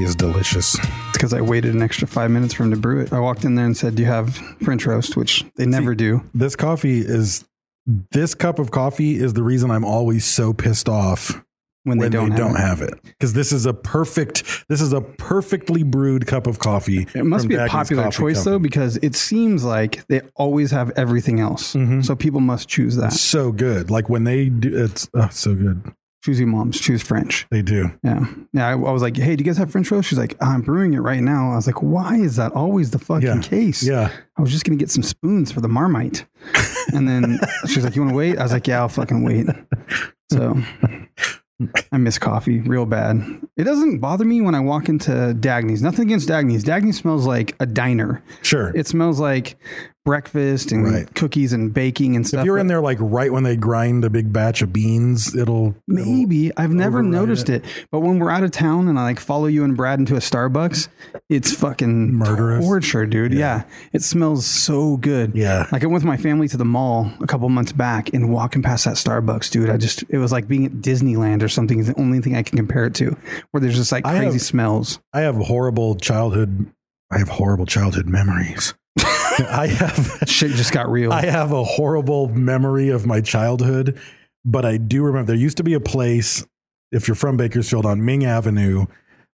Coffee is delicious. It's because I waited an extra five minutes for him to brew it. I walked in there and said, "Do you have French roast?" Which they never do. This coffee is this cup of coffee is the reason I'm always so pissed off When they when don't they have don't it. have it. Because this is a perfect this is a perfectly brewed cup of coffee. It must be a popular choice though, because it seems like they always have everything else. Mm-hmm. So people must choose that. So good. Like when they do it's oh, so good. Choose your moms. Choose French. They do. Yeah. Yeah. I, I was like, hey, do you guys have French roast? She's like, I'm brewing it right now. I was like, why is that always the fucking Yeah. case? Yeah. I was just going to get some spoons for the Marmite. And then she's like, you want to wait? I was like, yeah, I'll fucking wait. So I miss coffee real bad. It doesn't bother me when I walk into Dagny's. Nothing against Dagny's. Dagny smells like a diner. Sure. It smells like breakfast and Right. cookies and baking and stuff. if you're in there like right when they grind a big batch of beans, it'll Maybe I've never noticed it. but when we're out of town and I like follow you and Brad into a Starbucks, it's fucking Murderous. torture, dude. Yeah. it smells so good. Yeah. like I went with my family to the mall a couple months back and walking past that Starbucks, dude. I just it was like being at Disneyland or something. Is the only thing I can compare it to, where there's just like I crazy have- smells. I have horrible childhood I have horrible childhood memories. I have Shit just got real. I have a horrible memory of my childhood, but I do remember there used to be a place, if you're from Bakersfield on Ming Avenue,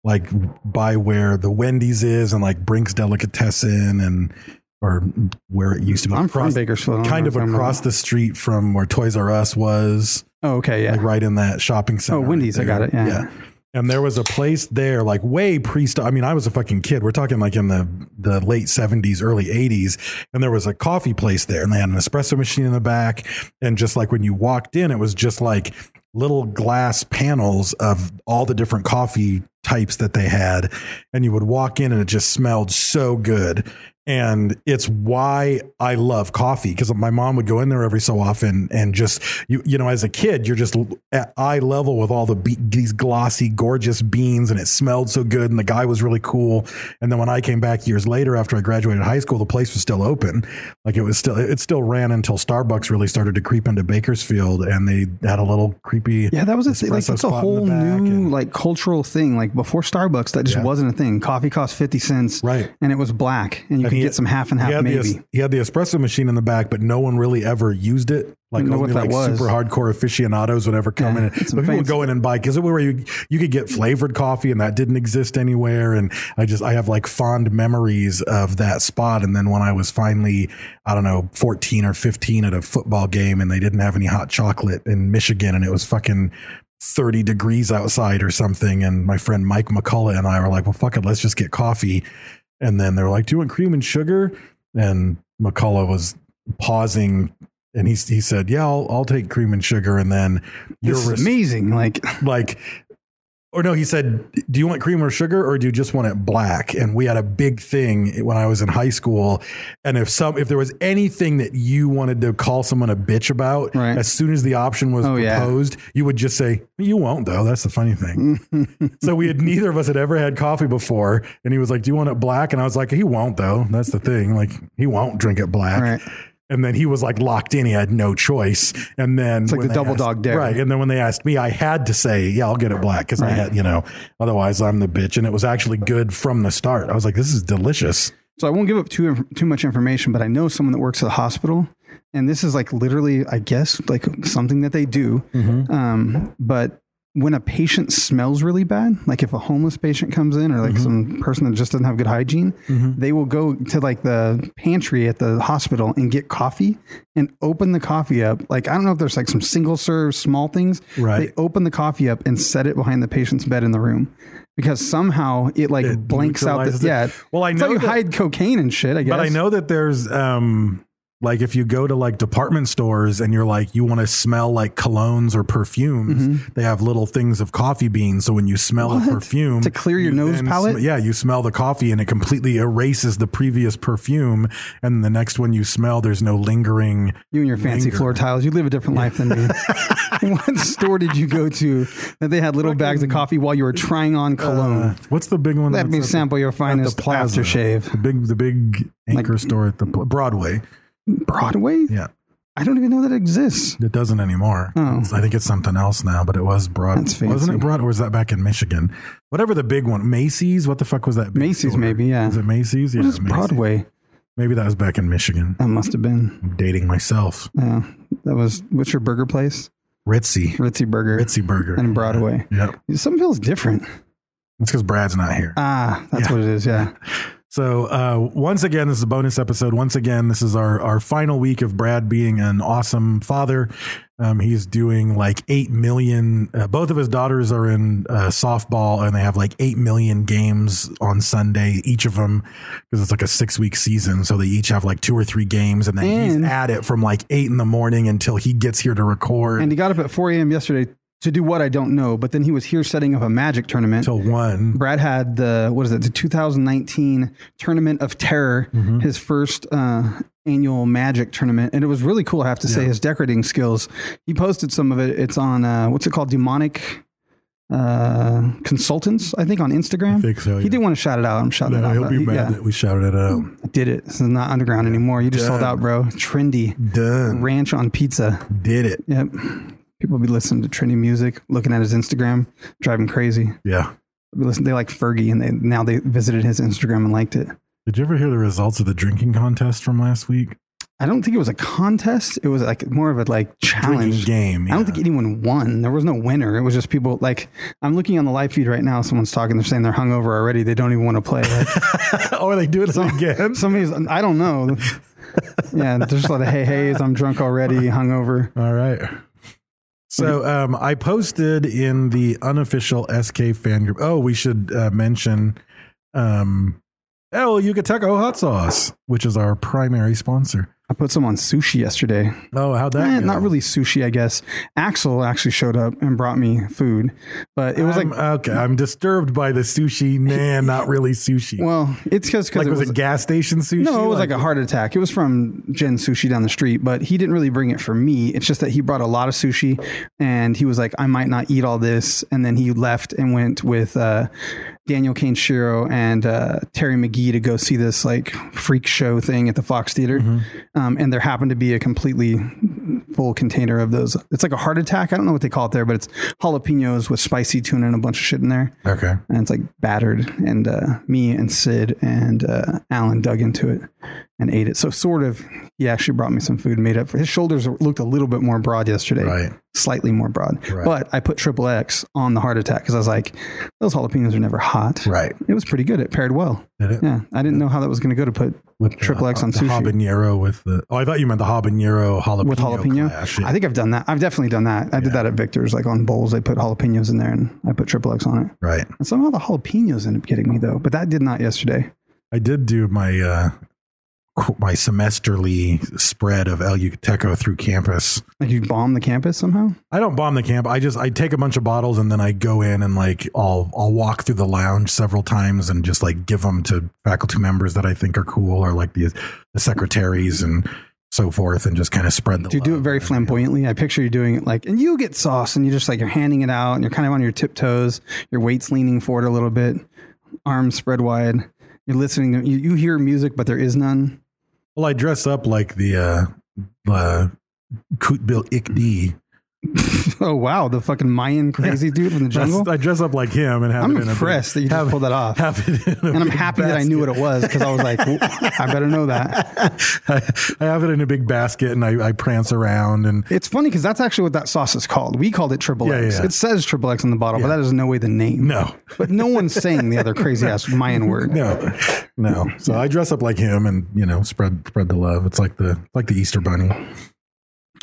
like by where the Wendy's is and like Brink's Delicatessen and or where it used to be. I'm from Bakersfield. Kind of across the street from where Toys R Us was, oh, okay, yeah. like right in that shopping oh, center. Oh, Wendy's, I got it, yeah. And there was a place there, like way pre. I mean, I was a fucking kid. We're talking like in the the late seventies, early eighties, and there was a coffee place there, and they had an espresso machine in the back. And just like when you walked in, it was just like little glass panels of all the different coffee types that they had, and you would walk in, and it just smelled so good. And it's why I love coffee because my mom would go in there every so often and just you you know as a kid you're just at eye level with all the be- these glossy gorgeous beans and it smelled so good and the guy was really cool and then when I came back years later after I graduated high school the place was still open like it was still it still ran until Starbucks really started to creep into Bakersfield and they had a little creepy Yeah, that was a. Like that's a spot in the whole new and- like cultural thing. Like before Starbucks, that just Yeah. wasn't a thing. Coffee cost fifty cents, Right. And it was black, and you could he- get some half and he half had the maybe. es- he had the espresso machine in the back, but no one really ever used it. Like Didn't only like was. super hardcore aficionados would ever come Yeah, in. But people would go in and buy because it was where you you could get flavored coffee, and that didn't exist anywhere. And I just I have like fond memories of that spot. And then when I was finally I don't know fourteen or fifteen at a football game, and they didn't have any hot chocolate in Michigan, and it was fucking 30 degrees outside or something. And my friend Mike McCullough and I were like, well, fuck it, let's just get coffee. And then they were like, do you want cream and sugar? And McCullough was pausing and he, he said, yeah, I'll, I'll take cream and sugar. And then This is res- amazing. Like like, or no, he said, do you want cream or sugar or do you just want it black? And we had a big thing when I was in high school. And if some, if there was anything that you wanted to call someone a bitch about, Right. as soon as the option was Oh, yeah. proposed, you would just say, you won't though. That's the funny thing. so we had neither of us had ever had coffee before. And he was like, do you want it black? And I was like, he won't though. That's the thing. Like he won't drink it black. Right. And then he was like locked in. He had no choice. And then It's like the double asked- dog dare. right? And then when they asked me, I had to say, "Yeah, I'll get it black," because I had, you know, otherwise I'm the bitch. And it was actually good from the start. I was like, "This is delicious." So I won't give up too too much information, but I know someone that works at the hospital, and this is like literally, I guess, like something that they do. Um, but when a patient smells really bad, like if a homeless patient comes in or like some person that just doesn't have good hygiene, they will go to like the pantry at the hospital and get coffee and open the coffee up. Like I don't know if there's like some single serve small things. Right. They open the coffee up and set it behind the patient's bed in the room. Because somehow it like It blanks out the yeah. Well, I It's know like you that- hide cocaine and shit. I guess, But I know that there's um like if you go to like department stores and you're like you want to smell like colognes or perfumes, they have little things of coffee beans. So when you smell a Mm-hmm. Perfume To clear your you nose palate? sm- yeah, you smell the coffee and it completely erases the previous perfume. And the next one you smell, there's no lingering. You and your fancy linger. floor tiles. You live a different life than me. what store did you go to that they had little bags of coffee while you were trying on cologne? Uh, what's the big one? Let me at the- sample your at the finest plaza? aftershave. The big, the big anchor store at the Broadway. Broadway? Yeah. I don't even know that exists. It doesn't anymore. Oh. It's- I think it's something else now, but it was broad. That's Wasn't it broad or was that back in Michigan? Whatever the big one, Macy's. What the fuck was that? big Macy's, store? maybe, yeah. Was it Macy's? What yeah, is Macy's. Broadway? Maybe that was back in Michigan. That must have been. I'm dating myself. Yeah. That was, what's your burger place? Ritzy. Ritzy Burger. Ritzy Burger. And Broadway. Yep. Something feels different. It's because Brad's not here. Ah, that's Yeah. what it is. Yeah. So uh, once again, this is a bonus episode. Once again, this is our our final week of Brad being an awesome father. Um, he's doing like eight million. Uh, both of his daughters are in uh, softball, and they have like eight million games on Sunday, each of them, because it's like a six week season. So they each have like two or three games, and then he's at it from like eight in the morning until he gets here to record And he got up at 4 a.m. yesterday to do what I don't know, but then he was here setting up a magic tournament. until one. Brad had the what is it? The 2019 Tournament of Terror, Mm-hmm. his first uh, annual Magic tournament, and it was really cool. I have to say, his decorating skills. He posted some of it. It's on uh, what's it called? Demonic uh, Consultants, I think, on Instagram. I think so, He didn't want to shout it out. I'm shouting it No, out. he'll be he- mad yeah. that we shouted it out. Did it? This is not underground anymore. You just sold out, bro. Trendy Done. ranch on pizza. Did it? Yep. People be listening to trendy music, looking at his Instagram, driving crazy. Yeah. They listen, they like Fergie, and they now they visited his Instagram and liked it. Did you ever hear the results of the drinking contest from last week? I don't think it was a contest. It was like more of a like challenge game. I don't think anyone won. There was no winner. It was just people like I'm looking on the live feed right now. Someone's talking. They're saying they're hungover already. They don't even want to play. Like, are they doing it again? somebody's. I don't know. Yeah, there's a lot of hey hey's. I'm drunk already. Hungover. All right. So um, I posted in the unofficial SK fan group. Oh, we should uh, mention um, El Yucateco hot sauce, which is our primary sponsor. I put some on sushi yesterday. Oh, how'd that Eh, not really sushi, I guess. Axel actually showed up and brought me food, but it was I'm- like, okay. I'm disturbed by the sushi. Man, not really sushi. well, it's because like it was, was it gas station sushi? No, it was like, a heart attack. It was from Jen Sushi down the street, but he didn't really bring it for me. It's just that he brought a lot of sushi and he was like, I might not eat all this. And then he left and went with uh, Daniel Kane Shiro and uh, Terry McGee to go see this like freak show thing at the Fox Theater. Um, and there happened to be a completely full container of those. It's like a heart attack. I don't know what they call it there, but it's jalapenos with spicy tuna and a bunch of shit in there Okay. and it's like battered. And uh, me and Sid and uh, Alan dug into it and ate it. So sort of, he actually brought me some food and made up for his shoulders. Looked a little bit more broad yesterday, Right. Slightly more broad, Right. but I put triple X on the heart attack because I was like, those jalapenos are never hot. Right. It was pretty good. It paired well. Did it? Yeah, I didn't know how that was going to go to put With the- triple X on the sushi habanero with the. Oh, I thought you meant the habanero jalapeno. with jalapeno. clash. Yeah. I think I've done that. I've definitely done that. I did that at Victor's, like on bowls. They put jalapenos in there, and I put triple X on it. right. And somehow the jalapenos ended up getting me though, but that did not yesterday. I did do my uh, my semesterly spread of El Yucateco through campus. Like you bomb the campus somehow. I don't bomb the camp. I just I take a bunch of bottles and then I go in and like I'll I'll walk through the lounge several times and just like give them to faculty members that I think are cool or like the the secretaries and so forth and just kind of spread the. Do you do it very flamboyantly? I picture you doing it like, and you get sauce, and you just like you're handing it out, and you're kind of on your tiptoes. Your weight's leaning forward a little bit, arms spread wide. You're listening. To, you, you hear music, but there is none. Well, I dress up like the uh, uh, Kutbil Oh wow, the fucking Mayan crazy dude from the jungle. I dress up like him and have I'm it in impressed big, that you just have- pulled that off. Have it in a and I'm happy that I knew what it was because I was like, I better know that. I have it in a big basket and I, I prance around and It's funny because that's actually what that sauce is called. We called it triple Yeah, X. yeah. It says triple X on the bottle, but that is no way the name. No. But no one's saying the other crazy ass Mayan word. no, no. So I dress up like him and you know spread spread the love. It's like the like the Easter bunny.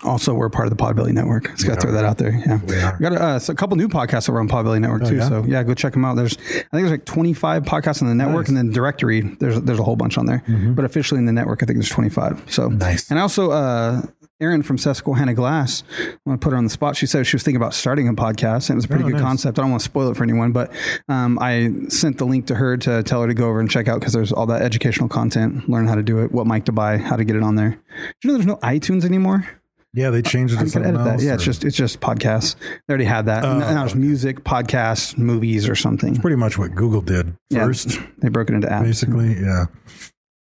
Also, we're part of the Podbelly Network. Just got to throw that out there. Yeah, We are. Got uh, so a couple new podcasts over on Podbelly Network too. Oh, yeah? So yeah, go check them out. There's I think there's like 25 podcasts on the network, Nice. Mm-hmm. and then directory. There's there's a whole bunch on there, but officially in the network, I think there's 25. So Nice. And also, uh, Erin from Susquehanna Glass, I want to put her on the spot. She said she was thinking about starting a podcast. And it was a pretty Oh, good nice. concept. I don't want to spoil it for anyone, but um, I sent the link to her to tell her to go over and check out because there's all that educational content, learn how to do it, what mic to buy, how to get it on there. Do you know there's no iTunes anymore? Yeah, they changed it to can something edit that. else. Yeah, it's just it's just podcasts. They already had that. Oh, now it's music, podcasts, movies, or something. It's pretty much what Google did Yeah, first, they broke it into apps, basically. Yeah.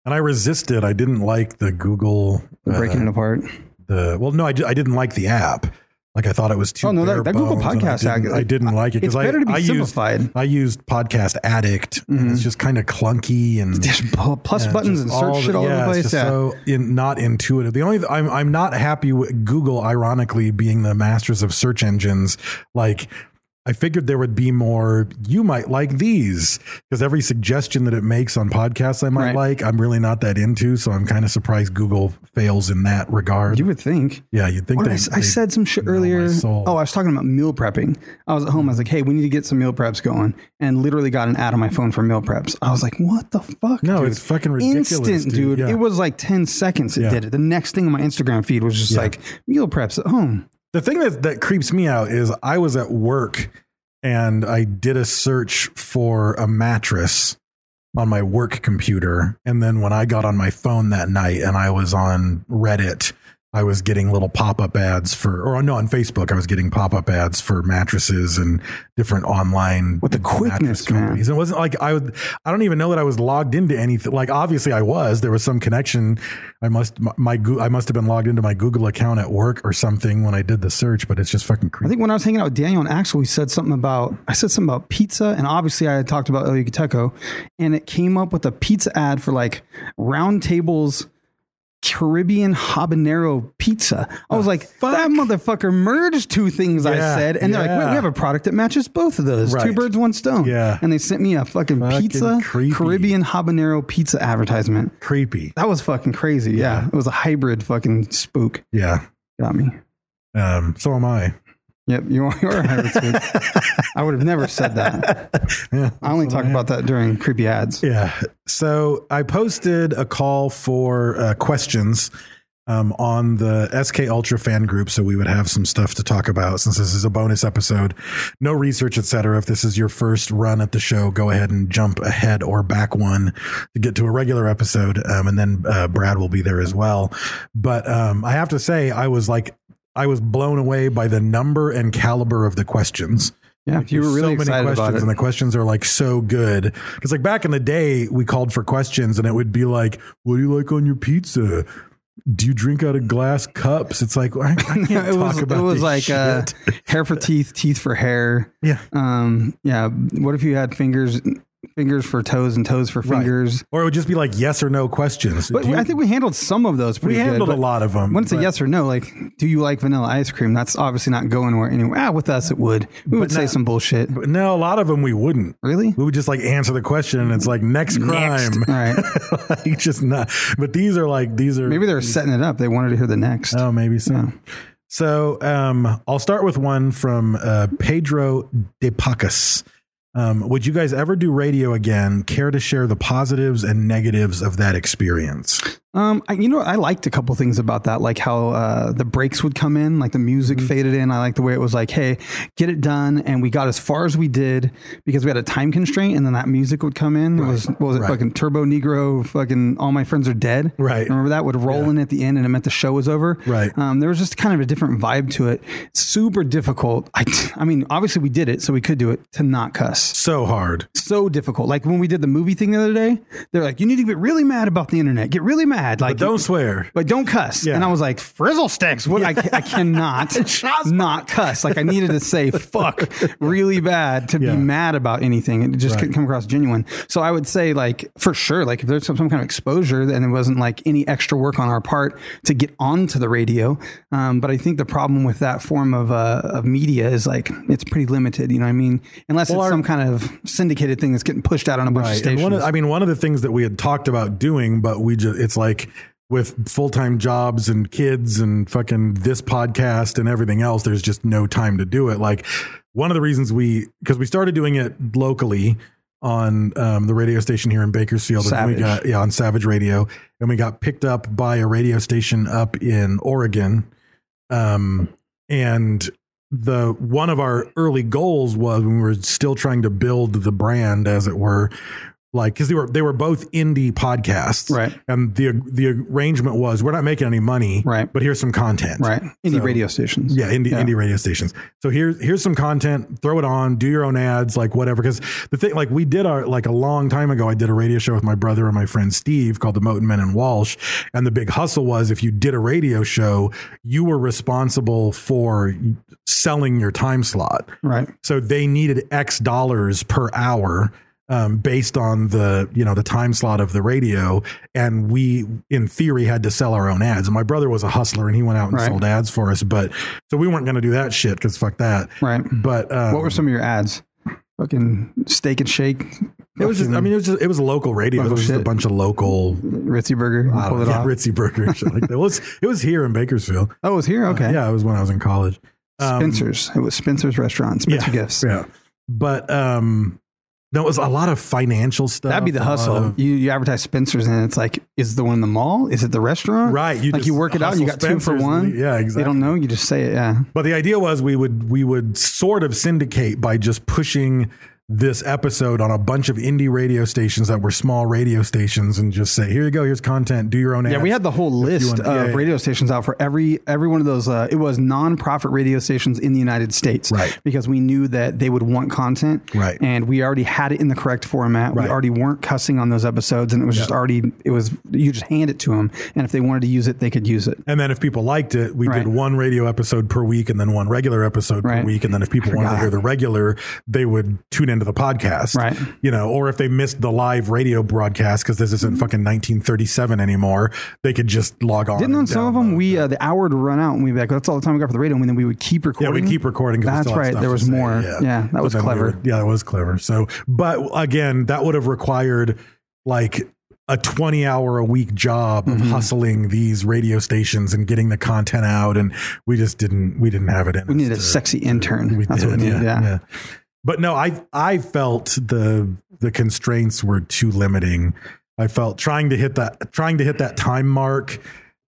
And I resisted. I didn't like the Google breaking uh, it apart. the well no I, I didn't like the app like i thought it was too Oh, no, that- that Google Podcast I didn't, I didn't like it because I, better to be I simplified. Mm-hmm. used i used podcast addict and it's just kind of clunky and There's plus yeah, buttons and search shit all yeah, over the it's place. Yeah. so in, not intuitive the only I'm I'm not happy with Google ironically being the masters of search engines like I figured there would be more. You might like these because every suggestion that it makes on podcasts I might Right. like, I'm really not that into. So I'm kind of surprised Google fails in that regard. you would think. yeah, you'd think What they, did I, I said some shit earlier. Oh, I was talking about meal prepping. I was at home. I was like, "Hey, we need to get some meal preps going," and literally got an ad on my phone for meal preps. I was like, "What the fuck?" No, dude? it's fucking ridiculous, Instant, dude. dude. Yeah. It was like ten seconds. It Yeah. did it. The next thing on my Instagram feed was just Yeah. like meal preps at home. The thing that, that creeps me out is I was at work and I did a search for a mattress on my work computer. And then when I got on my phone that night and I was on Reddit, I was getting little pop up ads for, or no, on Facebook, I was getting pop up ads for mattresses and different online With the quickness, man. companies. And it wasn't like I would, I don't even know that I was logged into anything. Like obviously I was, there was some connection. I must, my, my I must have been logged into my Google account at work or something when I did the search, but it's just fucking crazy. I think when I was hanging out with Daniel and Axel, we said something about I said something about pizza, and obviously I had talked about El Yucateco, and it came up with a pizza ad for like Round Table's Caribbean habanero pizza. I was like, that motherfucker merged two things I said, and they're like, wait, we have a product that matches both of those. Two birds, one stone. Yeah. and they sent me a fucking, Fucking pizza creepy. Caribbean habanero pizza advertisement. creepy. That was fucking crazy. Yeah, it was a hybrid fucking spook. Yeah. Got me. Um, so am I. Yep, you are, you are a hybrid spook. I would have never said that. Yeah. I only talk I about that during creepy ads. Yeah. So I posted a call for uh, questions um, on the SK Ultra fan group, so we would have some stuff to talk about since this is a bonus episode. No research, etc. If this is your first run at the show, go ahead and jump ahead or back one to get to a regular episode, um, and then uh, Brad will be there as well. But um, I have to say, I was like. I was blown away by the number and caliber of the questions. Yeah, you were really so many excited questions, about it. and the questions are like so good. Because like back in the day, we called for questions, and it would be like, "What do you like on your pizza? Do you drink out of glass cups?" It's like I, I can't it talk was, about it was like uh, hair for teeth, teeth for hair. yeah, Um, yeah. What if you had fingers, fingers for toes and toes for right. fingers? Or it would just be like yes or no questions. But you- I think we handled some of those pretty we good. handled a lot of them. When it's a yes or no, like, do you like vanilla ice cream? That's obviously not going where anywhere. Ah, with us, it would. We would say not- some bullshit. But no, a lot of them we wouldn't. Really? We would just like answer the question, and it's like next crime. All right. like just not. But these are like these are Maybe they were setting it up. They wanted to hear the next. Oh, maybe so. So um, I'll start with one from uh, Pedro de Pacas. Um, would you guys ever do radio again? Care to share the positives and negatives of that experience? Um, I, you know, I liked a couple things about that, like how uh, the breaks would come in, like the music Mm-hmm. faded in. I like the way it was like, "Hey, get it done," and we got as far as we did because we had a time constraint, and then that music would come in. It was what was it? right. Fucking Turbonegro, fucking All My Friends Are Dead. Right. Remember that would roll Yeah. in at the end, and it meant the show was over. Right. Um, there was just kind of a different vibe to it. Super difficult. I, I mean, obviously we did it, so we could do it to not cuss So hard. so difficult. Like when we did the movie thing the other day, they're like, you need to get really mad about the internet. Get really mad. Mad. Like but don't swear. but don't cuss. Yeah. And I was like, frizzle sticks. What? I, I cannot not cuss. Like I needed to say fuck really bad to Yeah. be mad about anything. It just Right. couldn't come across genuine. So I would say like for sure, like if there's some, some kind of exposure and it wasn't like any extra work on our part to get onto the radio. Um, but I think the problem with that form of, uh, of media is like, it's pretty limited. You know what I mean? Unless Well, it's our- some kind of syndicated thing that's getting pushed out on a bunch of Right. And stations. one of, I mean, one of the things that we had talked about doing, but we just, it's like with full time jobs and kids and fucking this podcast and everything else, there's just no time to do it. Like one of the reasons we, because we started doing it locally on um, the radio station here in Bakersfield. and We got, yeah, on Savage Radio. And we got picked up by a radio station up in Oregon. Um, and the one of our early goals was when we were still trying to build the brand, as it were, like because they were they were both indie podcasts, Right. And the the arrangement was we're not making any money, Right. But here's some content, right. Indie So- radio stations. yeah, indie indie radio stations. So here's here's some content. Throw it on. Do your own ads, like whatever. Because the thing, like we did our like a long time ago, I did a radio show with my brother and my friend Steve called the Moten Men and Walsh. And the big hustle was if you did a radio show, you were responsible for selling your time slot. Right. So they needed X dollars per hour. Um, based on the you know the time slot of the radio, and we in theory had to sell our own ads. And my brother was a hustler, and he went out and Right. sold ads for us. But so we weren't going to do that shit because fuck that. Right. But um, What were some of your ads? Fucking steak and shake. It was just. I mean, it was just. It was local radio. It was just a bunch of local. Ritzy Burger. I Pull it yeah, off. Ritzy Burger and shit like that. Well, it was here in Bakersfield. Oh, it was here. Okay. Yeah, it was when I was in college. Um, Spencer's. It was Spencer's restaurant. Spencer yeah, Gifts. Yeah, but um, there was a lot of financial stuff. That'd be the hustle. of- you you advertise Spencer's and it's like, is the one in the mall? Is it the restaurant? Right, you like you work it out and you got hustle two for one. and- yeah, They exactly. don't know. You just say it. Yeah. But the idea was we would we would sort of syndicate by just pushing this episode on a bunch of indie radio stations that were small radio stations and just say, here you go, here's content, do your own Yeah, we had the whole list of yeah, yeah. radio stations out for every every one of those. Uh, it was non-profit radio stations in the United States, Right. Because we knew that they would want content, Right. And we already had it in the correct format. Right. We already weren't cussing on those episodes, and it was just already. It was you just hand it to them, and if they wanted to use it, they could use it. And then if people liked it, we Right. did one radio episode per week and then one regular episode per week. And then if people wanted to hear the regular, they would tune into the podcast. Right. You know, or if they missed the live radio broadcast because this isn't fucking 1937 anymore, they could just log on. Didn't on some of them we the- uh, the hour would run out and we'd be like, that's all the time we got for the radio, and then we would keep recording. yeah, we keep recording. That's right. There was more. Yeah, that But was then we clever. were- yeah, that was clever. So, but again, that would have required like a 20 hour a week job of Mm-hmm. hustling these radio stations and getting the content out. And we just didn't, we didn't have it in We us needed a sexy intern. We That's did, what we needed. Yeah. But no, I I felt the the constraints were too limiting. I felt trying to hit that trying to hit that time mark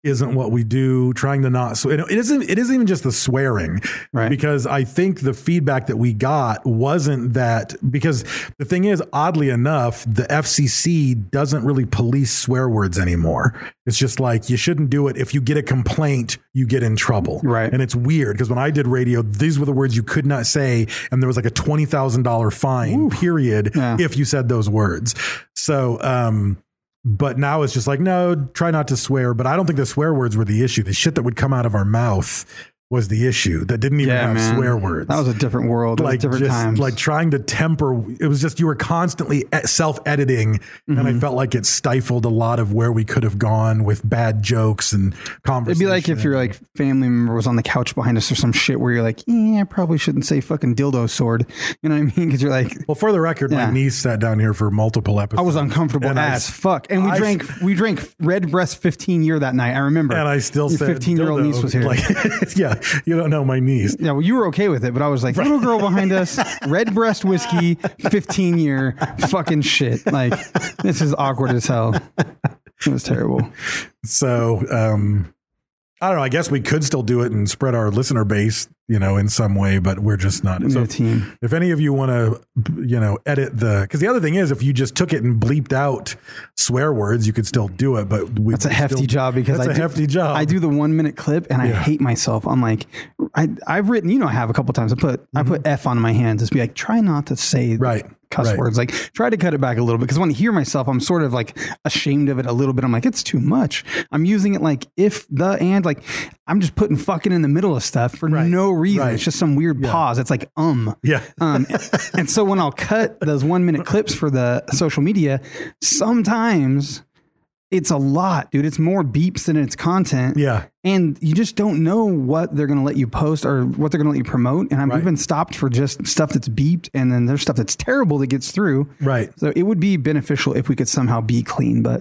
isn't what we do. Trying to not so it isn't it isn't even just the swearing, Right. Because I think the feedback that we got wasn't that because the thing is, oddly enough, the FCC doesn't really police swear words anymore. It's just like you shouldn't do it. If you get a complaint, you get in trouble, Right. And it's weird because when I did radio, these were the words you could not say, and there was like a twenty thousand dollar fine, period, Yeah. if you said those words. So, um, but now it's just like no, try not to swear. But I don't think the swear words were the issue. The shit that would come out of our mouth was the issue. That didn't even Yeah, have man. swear words. That was a different world. It was like different just times. like trying to temper. It was just you were constantly self editing, and Mm-hmm. I felt like it stifled a lot of where we could have gone with bad jokes and conversations. It'd be like if your like family member was on the couch behind us or some shit where you're like, yeah, I probably shouldn't say fucking dildo sword. You know what I mean? Because you're like, Well, for the record, Yeah. my niece sat down here for multiple episodes. I was uncomfortable and I as s- fuck, and we I- drank we drank Redbreast 15 year that night. I remember, and I still Your said 15 year old niece was here. Like, yeah, you don't know my niece. yeah, well, you were okay with it, but I was like, little girl behind us, Redbreast whiskey, 15 year fucking shit. Like, this is awkward as hell. It was terrible. So, um, I don't know. I guess we could still do it and spread our listener base, you know, in some way, but we're just not. So, a team. if any of you want to, you know, edit the, because the other thing is, if you just took it and bleeped out swear words, you could still do it. But we, That's a hefty still- job because that's I a do, hefty job. I do the one minute clip and I hate myself. I'm like, I I've written, you know, I have a couple times. I put I put F on my hands. Just be like, try not to say Mm-hmm. Right. Cuss Right. words. Like try to cut it back a little bit because when I hear myself, I'm sort of like ashamed of it a little bit. I'm like, it's too much. I'm using it like if the and like I'm just putting fucking in the middle of stuff for Right. no reason. Right. It's just some weird Yeah. pause. It's like um. Yeah. Um, and so when I'll cut those one minute clips for the social media, sometimes it's a lot, dude. It's more beeps than it's content. Yeah. And you just don't know what they're going to let you post or what they're going to let you promote. And I've Right. even stopped for just stuff that's beeped and then there's stuff that's terrible that gets through. Right. So it would be beneficial if we could somehow be clean, but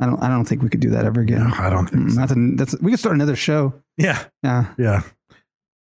I don't I don't think we could do that ever again. No, I don't think Mm, so. A, that's we could start another show. Yeah. Yeah. Yeah.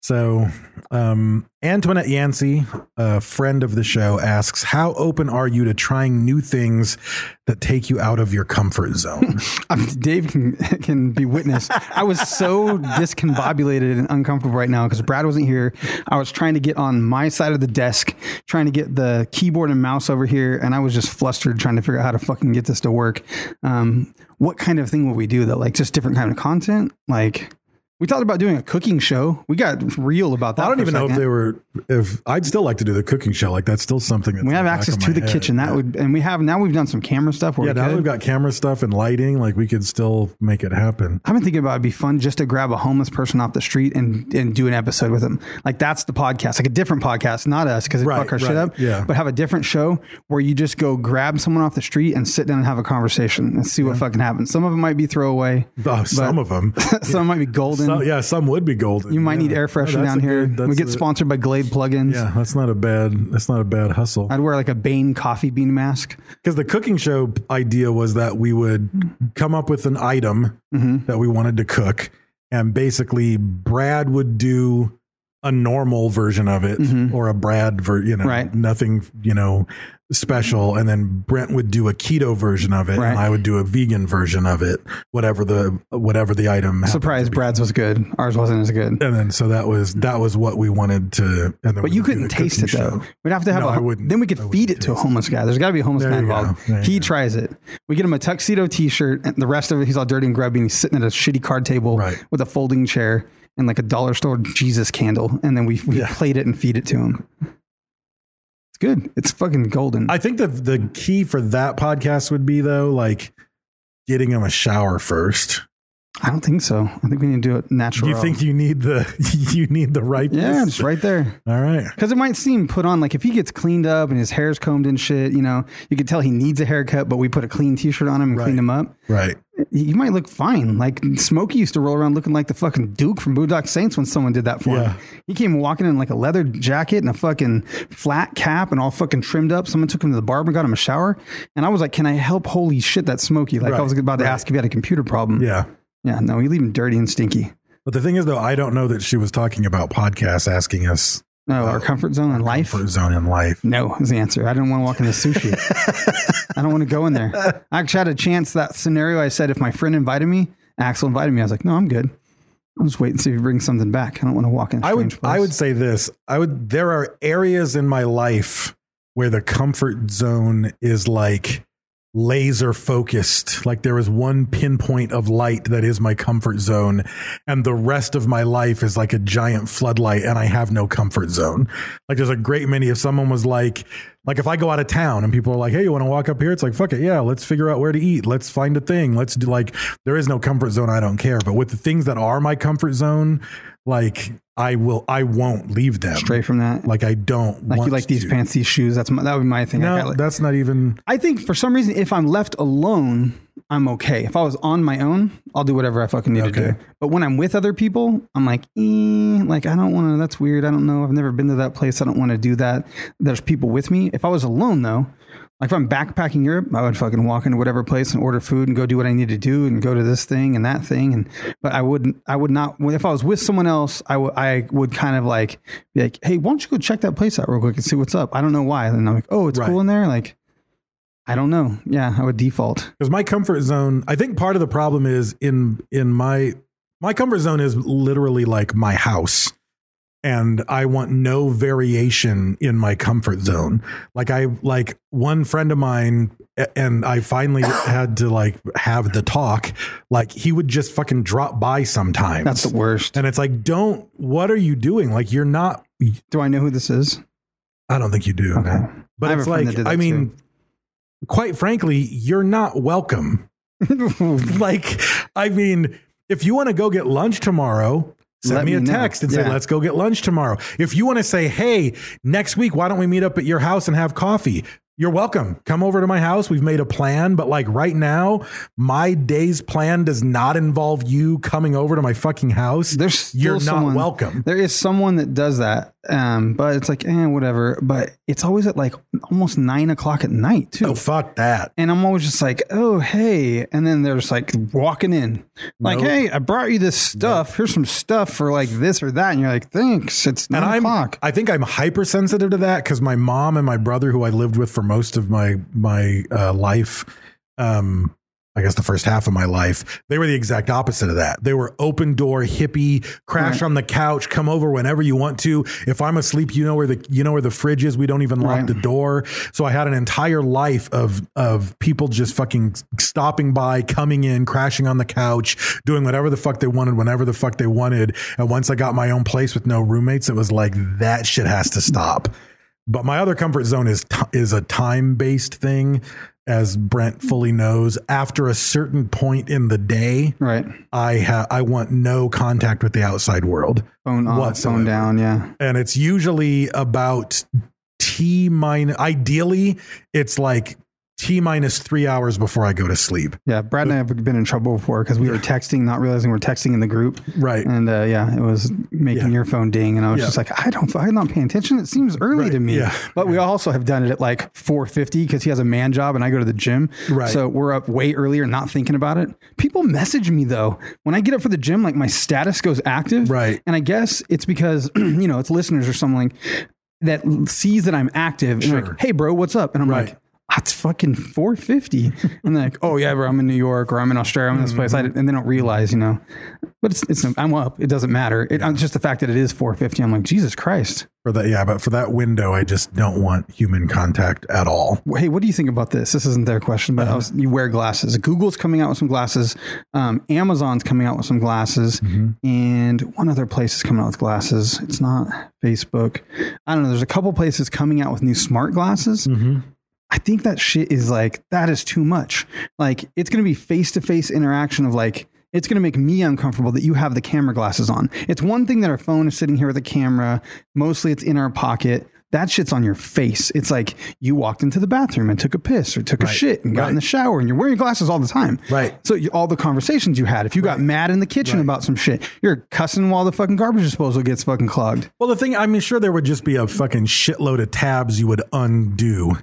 So, um, Antoinette Yancey, a friend of the show, asks, How open are you to trying new things that take you out of your comfort zone? Dave can can be witness. I was so discombobulated and uncomfortable right now because Brad wasn't here. I was trying to get on my side of the desk, trying to get the keyboard and mouse over here, and I was just flustered trying to figure out how to fucking get this to work. Um, what kind of thing would we do though? Like just different kind of content? Like we thought about doing a cooking show. We got real about that. I don't even know if they were, if I'd still like to do the cooking show. Like, that's still something that's We have access to the head. kitchen. That Yeah. would, and we have now. We've done some camera stuff. Where Yeah, we now could. we've got camera stuff and lighting, like, we could still make it happen. I've been thinking about it'd be fun just to grab a homeless person off the street and and do an episode with them. Like that's the podcast, like a different podcast, not us because they Right, fuck our shit up. yeah. But have a different show where you just go grab someone off the street and sit down and have a conversation and see what fucking happens. Some of them might be throwaway. Oh, some of them. some might be golden. So, yeah, some would be golden. you might Yeah. need air Oh, freshener that's down here. good- we get a- sponsored by Glade plugins. Yeah, that's not a bad. That's not a bad hustle. I'd wear like a Bane coffee bean mask. Because the cooking show idea was that we would come up with an item Mm-hmm. that we wanted to cook, and basically Brad would do a normal version of it or a Brad ver, you know, Mm-hmm. Right. nothing, you know, special, and then Brent would do a keto version of it, Right. and I would do a vegan version of it, whatever the whatever the item. Surprise. Brad's was good. Ours wasn't as good. And then so that was that was what we wanted to. And then But you couldn't taste it though. We'd have to have No, a I wouldn't- then we could feed it to a homeless guy. There's got to be a homeless There guy go. involved. He go. tries it. We get him a tuxedo t-shirt and the rest of it he's all dirty and grubby and he's sitting at a shitty card table Right. with a folding chair and like a dollar store Jesus candle and then we we Yeah. plate it and feed it to him. It's good. It's fucking golden. I think that the key for that podcast would be though, like getting him a shower first. I don't think so. I think we need to do it natural. Do you think you need the you need the right? Yeah, it's right there. All right. Because it might seem put on like if he gets cleaned up and his hair's combed and shit, you know, you could tell he needs a haircut, but we put a clean t-shirt on him and Right. cleaned him up. Right. You might look fine. Like Smokey used to roll around looking like the fucking Duke from Boondock Saints when someone did that for Yeah. him. He came walking in like a leather jacket and a fucking flat cap and all fucking trimmed up. Someone took him to the barber and got him a shower. And I was like, Can I help? Holy shit, that's Smokey. Like I was about to right. ask if he had a computer problem. Yeah. Yeah, no, we leave him dirty and stinky. But the thing is though, I don't know that she was talking about podcasts asking us No, our comfort zone in life. comfort zone in life. No is the answer. I didn't want to walk into sushi. I don't want to go in there. I actually had a chance that scenario. I said if my friend invited me, Axel invited me. I was like, no, I'm good. I'll just wait and see if he brings something back. I don't want to walk in. I would place. I would say this. I would there are areas in my life where the comfort zone is like laser focused. Like there is one pinpoint of light that is my comfort zone and the rest of my life is like a giant floodlight and I have no comfort zone. Like there's a great many if someone was like like if I go out of town and people are like, "Hey, you want to walk up here?" It's like, "Fuck it, yeah. Let's figure out where to eat. Let's find a thing. Let's do like there is no comfort zone. I don't care. But with the things that are my comfort zone, like I will, I won't leave them. Stray from that. Like I don't like want you like these to. pants, these shoes. That's my, that would be my thing. No, like- that's not even. I think for some reason, if I'm left alone, I'm okay. If I was on my own, I'll do whatever I fucking need to do. But when I'm with other people, I'm like, eh, like I don't want to. That's weird. I don't know. I've never been to that place. I don't want to do that. There's people with me. If I was alone though, like if I'm backpacking Europe, I would fucking walk into whatever place and order food and go do what I need to do and go to this thing and that thing. And but I wouldn't. I would not. If I was with someone else, I would. I would kind of like be like, hey, why don't you go check that place out real quick and see what's up? I don't know why. And I'm like, oh, it's Right. cool in there. Like. I don't know. Yeah, I would default. because my comfort zone i think part of the problem is in in my my comfort zone is literally like my house and i want no variation in my comfort zone like i like one friend of mine and i finally had to like have the talk like he would just fucking drop by sometimes That's the worst. and it's like don't what are you doing like you're not Do I know who this is? I don't think you do. Okay. man. But it's like, I mean, quite frankly, you're not welcome. like, I mean, if you want to go get lunch tomorrow, send Let me a me know. text and say, let's go get lunch tomorrow. If you want to say, hey, next week, why don't we meet up at your house and have coffee? You're welcome. Come over to my house. We've made a plan, but like right now, my day's plan does not involve you coming over to my fucking house. There's You're not someone, welcome. There is someone that does that, um, but it's like, eh, whatever. But it's always at like almost nine o'clock at night too. Oh, fuck that. And I'm always just like, oh, hey. And then they're just like walking in, like, Nope. hey, I brought you this stuff. Here's some stuff for like this or that. And you're like, thanks. It's nine and I'm, o'clock. I think I'm hypersensitive to that because my mom and my brother, who I lived with for most of my my uh, life, um, I guess the first half of my life, they were the exact opposite of that. They were open door hippie, crash Right. on the couch, come over whenever you want to. If I'm asleep, you know where the you know where the fridge is. We don't even lock Right. the door. So I had an entire life of of people just fucking stopping by, coming in, crashing on the couch, doing whatever the fuck they wanted, whenever the fuck they wanted. And once I got my own place with no roommates, it was like that shit has to stop. But my other comfort zone is t- is a time based thing, as Brent fully knows. After a certain point in the day, right. I ha- I want no contact with the outside world Phone off, whatsoever. phone down. Yeah. and it's usually about t minus. Ideally, it's like t minus three hours before I go to sleep. Yeah. Brad and I have been in trouble before because we were texting, not realizing we're texting in the group. Right. And uh, yeah, it was making Yeah. your phone ding. And I was Yeah. just like, I don't, I'm not paying attention. It seems early Right. to me. Yeah. But we also have done it at like 450 because he has a man job and I go to the gym. Right. So we're up way earlier, not thinking about it. People message me though. When I get up for the gym, like my status goes active. Right. And I guess it's because, you know, it's listeners or something that sees that I'm active and Sure. like, hey, bro, what's up? And I'm Right. like, "Ah, it's fucking 450. and like, oh, yeah, bro, I'm in New York or I'm in Australia, I'm in this place. Mm-hmm. I, and they don't realize, you know, but it's, it's, I'm up. It doesn't matter. It, it's just the fact that it is 450. I'm like, Jesus Christ. For that, yeah, but for that window, I just don't want human contact at all. Hey, what do you think about this? This isn't their question, but I was, you wear glasses. Google's coming out with some glasses. Um, Amazon's coming out with some glasses, and one other place is coming out with glasses. It's not Facebook. I don't know. There's a couple places coming out with new smart glasses. I think that shit is like that is too much. Like it's going to be face to face interaction of like it's going to make me uncomfortable that you have the camera glasses on. It's one thing that our phone is sitting here with a camera. Mostly it's in our pocket. That shit's on your face. It's like you walked into the bathroom and took a piss or took a shit and got in the shower and you're wearing glasses all the time. Right. So you, all the conversations you had, if you got mad in the kitchen Right. about some shit, you're cussing while the fucking garbage disposal gets fucking clogged. Well, the thing, I mean, sure, there would just be a fucking shitload of tabs you would undo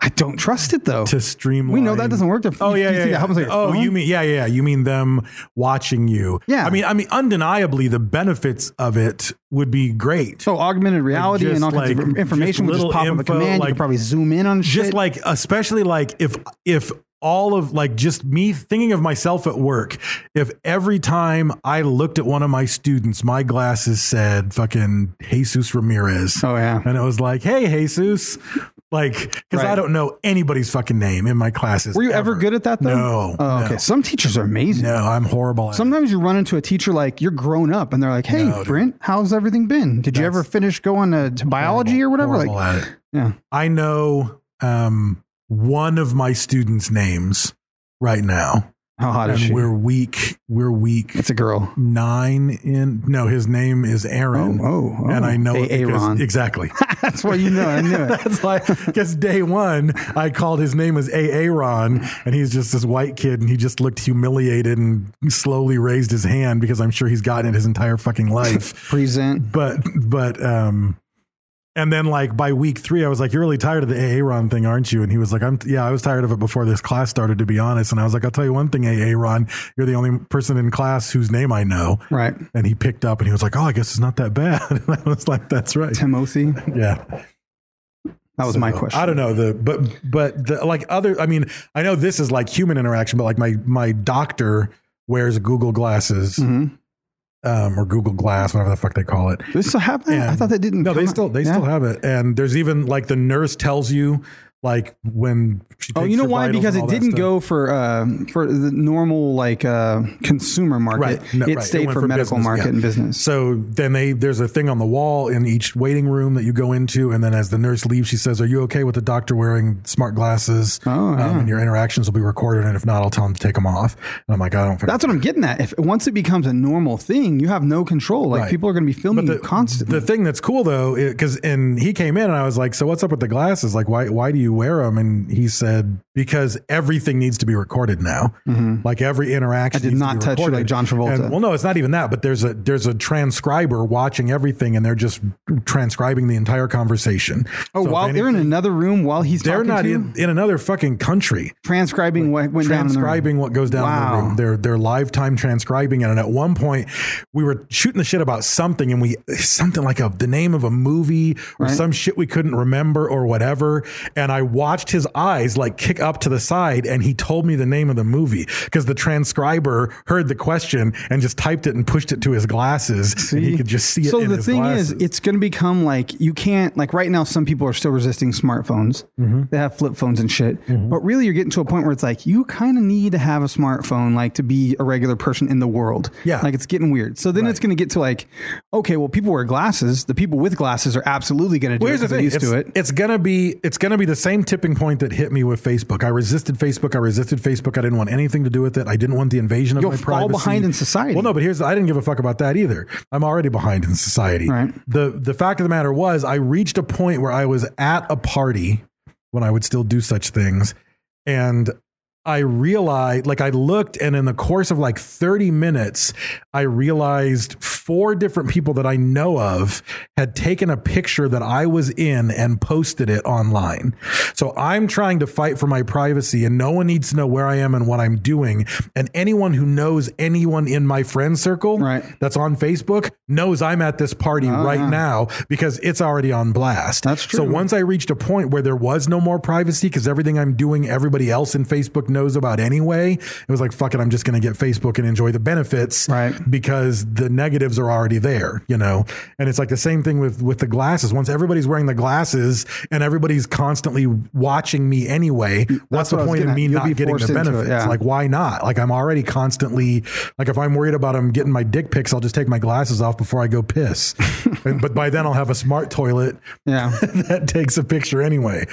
I don't trust it though. to streamline. We know that doesn't work. To, Oh you yeah, yeah. yeah. oh, phone? you mean yeah, yeah, yeah. You mean them watching you? Yeah. I mean, I mean, undeniably, the benefits of it would be great. So augmented reality just and all kinds like- of information just would just pop up a info, command. you could probably zoom in on shit. just like especially like if if all of like just me thinking of myself at work if every time i looked at one of my students my glasses said fucking jesus ramirez Oh, yeah. and it was like hey jesus like because i don't know anybody's fucking name in my classes Were you ever good at that though? no Oh, okay. no. Some teachers are amazing. no i'm horrible at it. Sometimes you run into a teacher like you're grown up and they're like, "Hey, No. Brent, how's everything been? Did you ever finish going to, to biology or whatever?" Like, yeah, i know um one of my students names right now how hot is she? we're weak we're weak It's a girl. nine in no his name is aaron Oh, oh, oh. and i know it because- Aaron. exactly That's why you know. I knew it. that's why because day one i called his name as aaron and he's just this white kid and he just looked humiliated and slowly raised his hand because i'm sure he's gotten it his entire fucking life Present. but but um and then like by week three, I was like, "You're really tired of the Aaron thing, aren't you?" And he was like, "I'm yeah, I was tired of it before this class started, to be honest." And I was like, "I'll tell you one thing, Aaron, you're the only person in class whose name I know." Right. And he picked up and he was like, "Oh, I guess it's not that bad." And I was like, "That's right." Timothy. Yeah. That was my question. I don't know the but but the like other I mean, I know this is like human interaction, but like my my doctor wears Google glasses. Mm-hmm. Um, or Google Glass, whatever the fuck they call it. This still happen? I And- thought they didn't. No, they still they Yeah. still have it, and there's even like the nurse tells you like when she Oh, you know why? Because it didn't stuff. go for uh, for the normal like uh, consumer market. Right. No, it right. stayed went for medical business, market yeah. and business. So then they there's a thing on the wall in each waiting room that you go into, and then as the nurse leaves, she says, "Are you okay with the doctor wearing smart glasses? Oh, yeah. um, and your interactions will be recorded, and if not, I'll tell him to take them off." And I'm like, "I don't." That's what I'm getting at. If once it becomes a normal thing, you have no control. Like Right. people are going to be filming But you constantly. The thing that's cool though, because and he came in and I was like, "So what's up with the glasses? Like, why why do you wear them?" And he said, "Because everything needs to be recorded now. Like every interaction." Mm-hmm. I did needs to not be touch recorded. like John Travolta. And, well, no, it's not even that. But there's a there's a transcriber watching everything, and they're just transcribing the entire conversation. oh, So while they're in another room while he's they're talking not to you? in, in another fucking country transcribing what went down. in the room. transcribing what goes down in Wow. the room. They're they're live time transcribing it. And at one point, we were shooting the shit about something, and we something like a the name of a movie or Right. some shit we couldn't remember or whatever. And I watched his eyes like kick up to the side, and he told me the name of the movie because the transcriber heard the question and just typed it and pushed it to his glasses, and he could just see it. So the thing glasses. is, it's going to become like you can't like right now. Some people are still resisting smartphones. Mm-hmm. They have flip phones and shit. But really, you're getting to a point where it's like you kind of need to have a smartphone, like to be a regular person in the world. Yeah. like it's getting weird. So then it's going to get to like, okay, well, people wear glasses. The people with glasses are absolutely going to do Well, it here's the thing. used It's, to it. it's gonna be it's gonna be the same tipping point that hit me with Facebook. I resisted Facebook. I resisted Facebook. I didn't want anything to do with it. I didn't want the invasion of You'll my fall privacy. behind in society. Well, no, but here's I didn't give a fuck about that either. I'm already behind in society. Right. The the fact of the matter was, I reached a point where I was at a party when I would still do such things, and I realized, like, I looked, and in the course of like 30 minutes, I realized four different people that I know of had taken a picture that I was in and posted it online. So I'm trying to fight for my privacy, and no one needs to know where I am and what I'm doing. And anyone who knows anyone in my friend circle Right. that's on Facebook knows I'm at this party oh, right yeah. now because it's already on blast. That's true. So once I reached a point where there was no more privacy because everything I'm doing, everybody else in Facebook knows about anyway, it was like, fuck it, I'm just going to get Facebook and enjoy the benefits. Right. Because the negatives are already there, you know? And it's like the same thing with, with the glasses. Once everybody's wearing the glasses and everybody's constantly watching me anyway, what's what the point of me. You'll not getting the into it, benefits? yeah. Like, why not? Like, I'm already constantly, like, if I'm worried about them getting my dick pics, I'll just take my glasses off before I go piss. And- but by then I'll have a smart toilet yeah, that takes a picture anyway.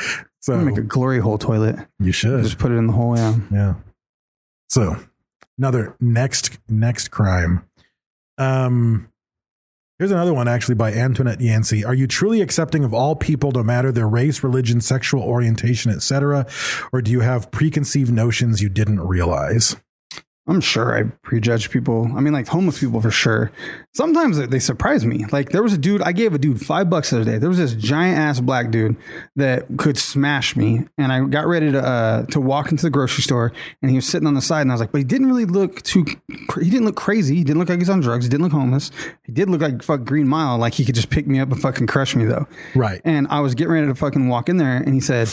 So make a glory hole toilet. you should. Just put it in the hole. Yeah. Yeah. So another next next crime. Um here's another one actually by Antoinette Yancey. Are you truly accepting of all people no matter their race, religion, sexual orientation, etc., or do you have preconceived notions you didn't realize? I'm sure I prejudge people. I mean, like homeless people for sure. Sometimes they- surprise me. Like there was a dude, I gave a dude five bucks the other day. There was this giant ass black dude that could smash me. And I got ready to, uh, to walk into the grocery store and he was sitting on the side and I was like, but he didn't really look too, he didn't look crazy. He didn't look like he's on drugs. He didn't look homeless. He did look like fuck Green Mile. Like he could just pick me up and fucking crush me though. Right. And I was getting ready to fucking walk in there and he said,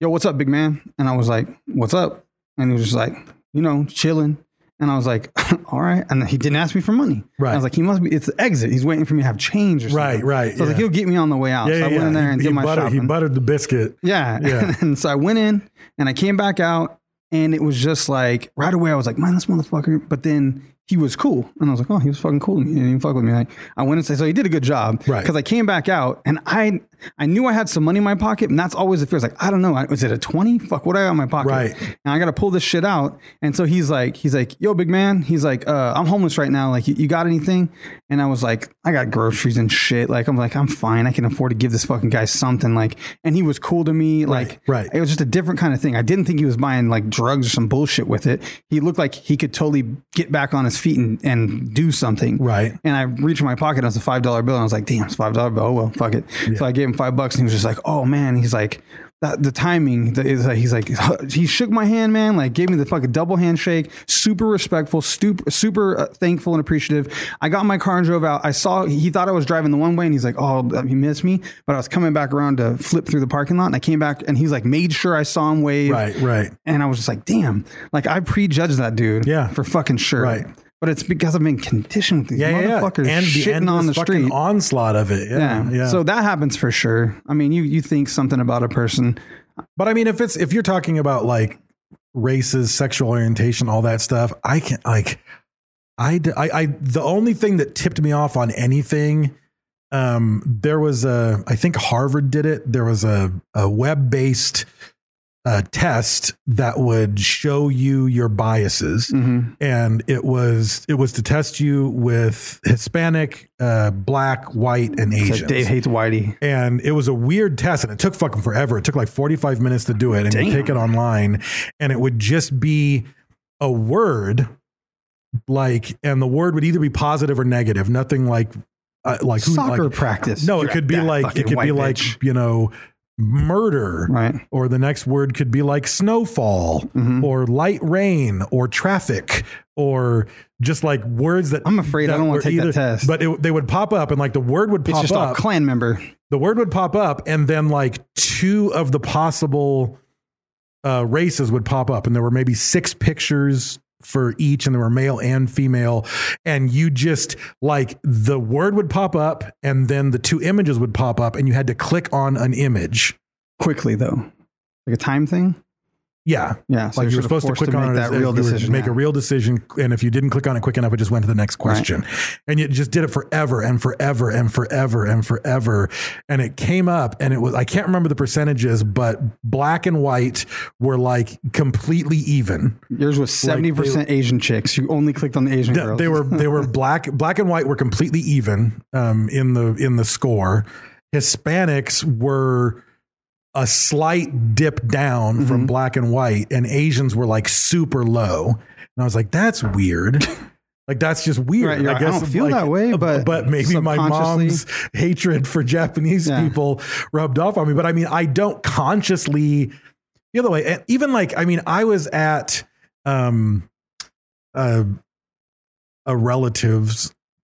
yo, what's up, big man? And I was like, what's up? And he was just like, you know, chilling. And I was like, all right. And he didn't ask me for money. Right. I was like, he must be, it's the exit. He's waiting for me to have change or something. Right, right, So I was like, he'll get me on the way out. Yeah, so I went in there He- and he, did my buttered, shopping. he buttered the biscuit. Yeah. Yeah. and so I went in and I came back out and it was just like right away I was like, man, this motherfucker. But then he was cool. And I was like, oh, he was fucking cool. He didn't even fuck with me. Like, I went and said, so he did a good job. Right. Because I came back out and I I knew I had some money in my pocket. And that's always the fear. It's like, I don't know. Was it a 20? Fuck, what I got in my pocket? Right. And I got to pull this shit out. And so he's like, he's like, yo, big man. He's like, uh, I'm homeless right now. Like, you, you got anything? And I was like, I got groceries and shit. Like, I'm like, I'm fine. I can afford to give this fucking guy something. Like, and he was cool to me. Like, right. it was just a different kind of thing. I didn't think he was buying like drugs or some bullshit with it. He looked like he could totally get back on his feet and, and do something. Right. And I reached in my pocket. and It was a five dollar bill. And I was like, damn, it's five dollar bill. Oh well, fuck it. So I gave him five bucks, and he was just like, oh man. He's like. That, the timing the, is like he's like he shook my hand man like gave me the fucking double handshake super respectful super super uh, thankful and appreciative I got in my car and drove out I saw he thought I was driving the one way and he's like oh he missed me but I was coming back around to flip through the parking lot and I came back and he's like made sure I saw him wave Right, right. and I was just like, damn, like I prejudged that dude. Yeah. For fucking sure. Right. But it's because I've been conditioned with these Yeah, yeah, yeah. motherfuckers And the shitting endless on the fucking street. onslaught of it. Yeah, yeah. yeah. So that happens for sure. I mean, you you think something about a person. But I mean, if it's if you're talking about like races, sexual orientation, all that stuff, I can't like, I I the only thing that tipped me off on anything, um, there was a, I think Harvard did it. There was a, a web based uh, test that would show you your biases, and it was it was to test you with Hispanic, uh, Black, White, and Asian. like Dave hates Whitey. And it was a weird test, and it took fucking forever. It took like 45 minutes to do it, and you take it online, and it would just be a word, like, and the word would either be positive or negative. Nothing like, uh, like who- Soccer like- practice. No, it could be like it could be white like you know murder Right. or the next word could be like snowfall Mm-hmm. or light rain or traffic or just like words that I'm afraid I don't wanna were take that test. but it, they would pop up and like the word would It's pop just all up clan member. the word would pop up and then like two of the possible uh, races would pop up and there were maybe six pictures for each and there were male and female. And you just like the word would pop up and then the two images would pop up and you had to click on an image. Quickly though, like a time thing. Yeah Yeah, so like you were supposed to click to on it that real you decision, make yeah. a real decision and if you didn't click on it quick enough it just went to the next question and it just did it forever and forever and forever and forever and it came up and it was i can't remember the percentages but black and white were like completely even Yours was seventy percent Asian chicks. You only clicked on the Asian Th- girls. they were they were black black and white were completely even um, in the in the score. Hispanics were a slight dip down Mm-hmm. from black and white, and Asians were like super low. And I was like, that's weird. Like that's just weird. Right, you're like, I don't feel like, that way, but but maybe my mom's hatred for Japanese Yeah. people rubbed off on me. But I mean, I don't consciously feel the other way. Even like, I mean, I was at um a a relative's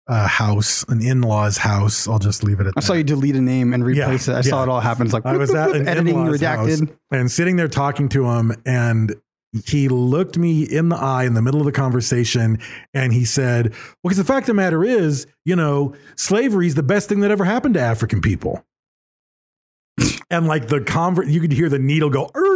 uh, house, an in-law's house. I'll just leave it at that. I that. saw you delete a name and replace Yeah, it. I saw it all happen. It's like I was at an editing in-laws redacted. house and sitting there talking to him, and he looked me in the eye in the middle of the conversation, and he said, "Well, because the fact of the matter is, you know, slavery is the best thing that ever happened to African people." And like the convert, you could hear the needle go "Err"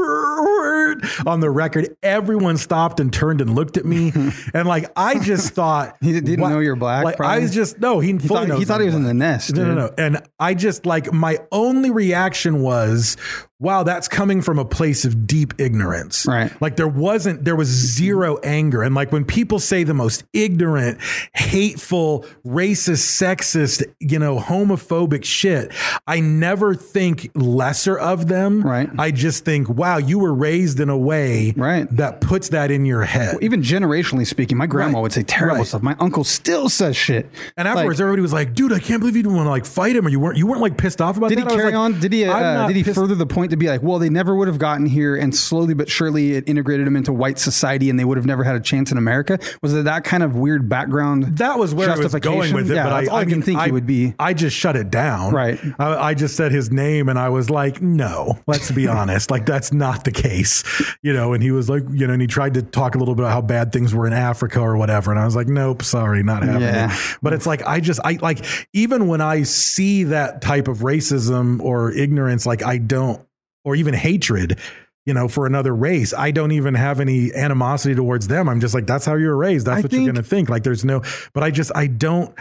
on the record. Everyone stopped and turned and looked at me, and like I just thought He didn't what- know you're black, Like, I was just no, he, He thought, he thought he was in the nest. No, no, dude. no. And I just like my only reaction was, wow, that's coming from a place of deep ignorance. Right. Like there wasn't, there was zero anger. And like when people say the most ignorant, hateful, racist, sexist, you know, homophobic shit, I never think lesser of them. Right. I just think, wow, you were raised in a way Right. that puts that in your head. Even generationally speaking, my grandma Right. would say terrible Right. stuff. My uncle still says shit. and afterwards, Like, everybody was like, "Dude, I can't believe you didn't want to like fight him, or you weren't you weren't like pissed off about did that." he carry like, on? Did he? Uh, did he further the point to be like, well, they never would have gotten here, and slowly but surely it integrated them into white society, and they would have never had a chance in America? Was it that kind of weird background? That was where I was going with it, Yeah, but that's I, all I, I can think I, it would be. I just shut it down. Right. I, I just said his name, and I was like, "No, let's be honest. Like that's not the case." You know. And he was like, you know, and he tried to talk a little bit about how bad things were in Africa or whatever, and I was like, "Nope, sorry, not happening." Yeah. But it's like I just I like even when I see that type of racism or ignorance, like I don't, or even hatred. You know, for another race, I don't even have any animosity towards them. I'm just like, that's how you're raised. That's I what you're going to think. Like, there's no, but I just, I don't,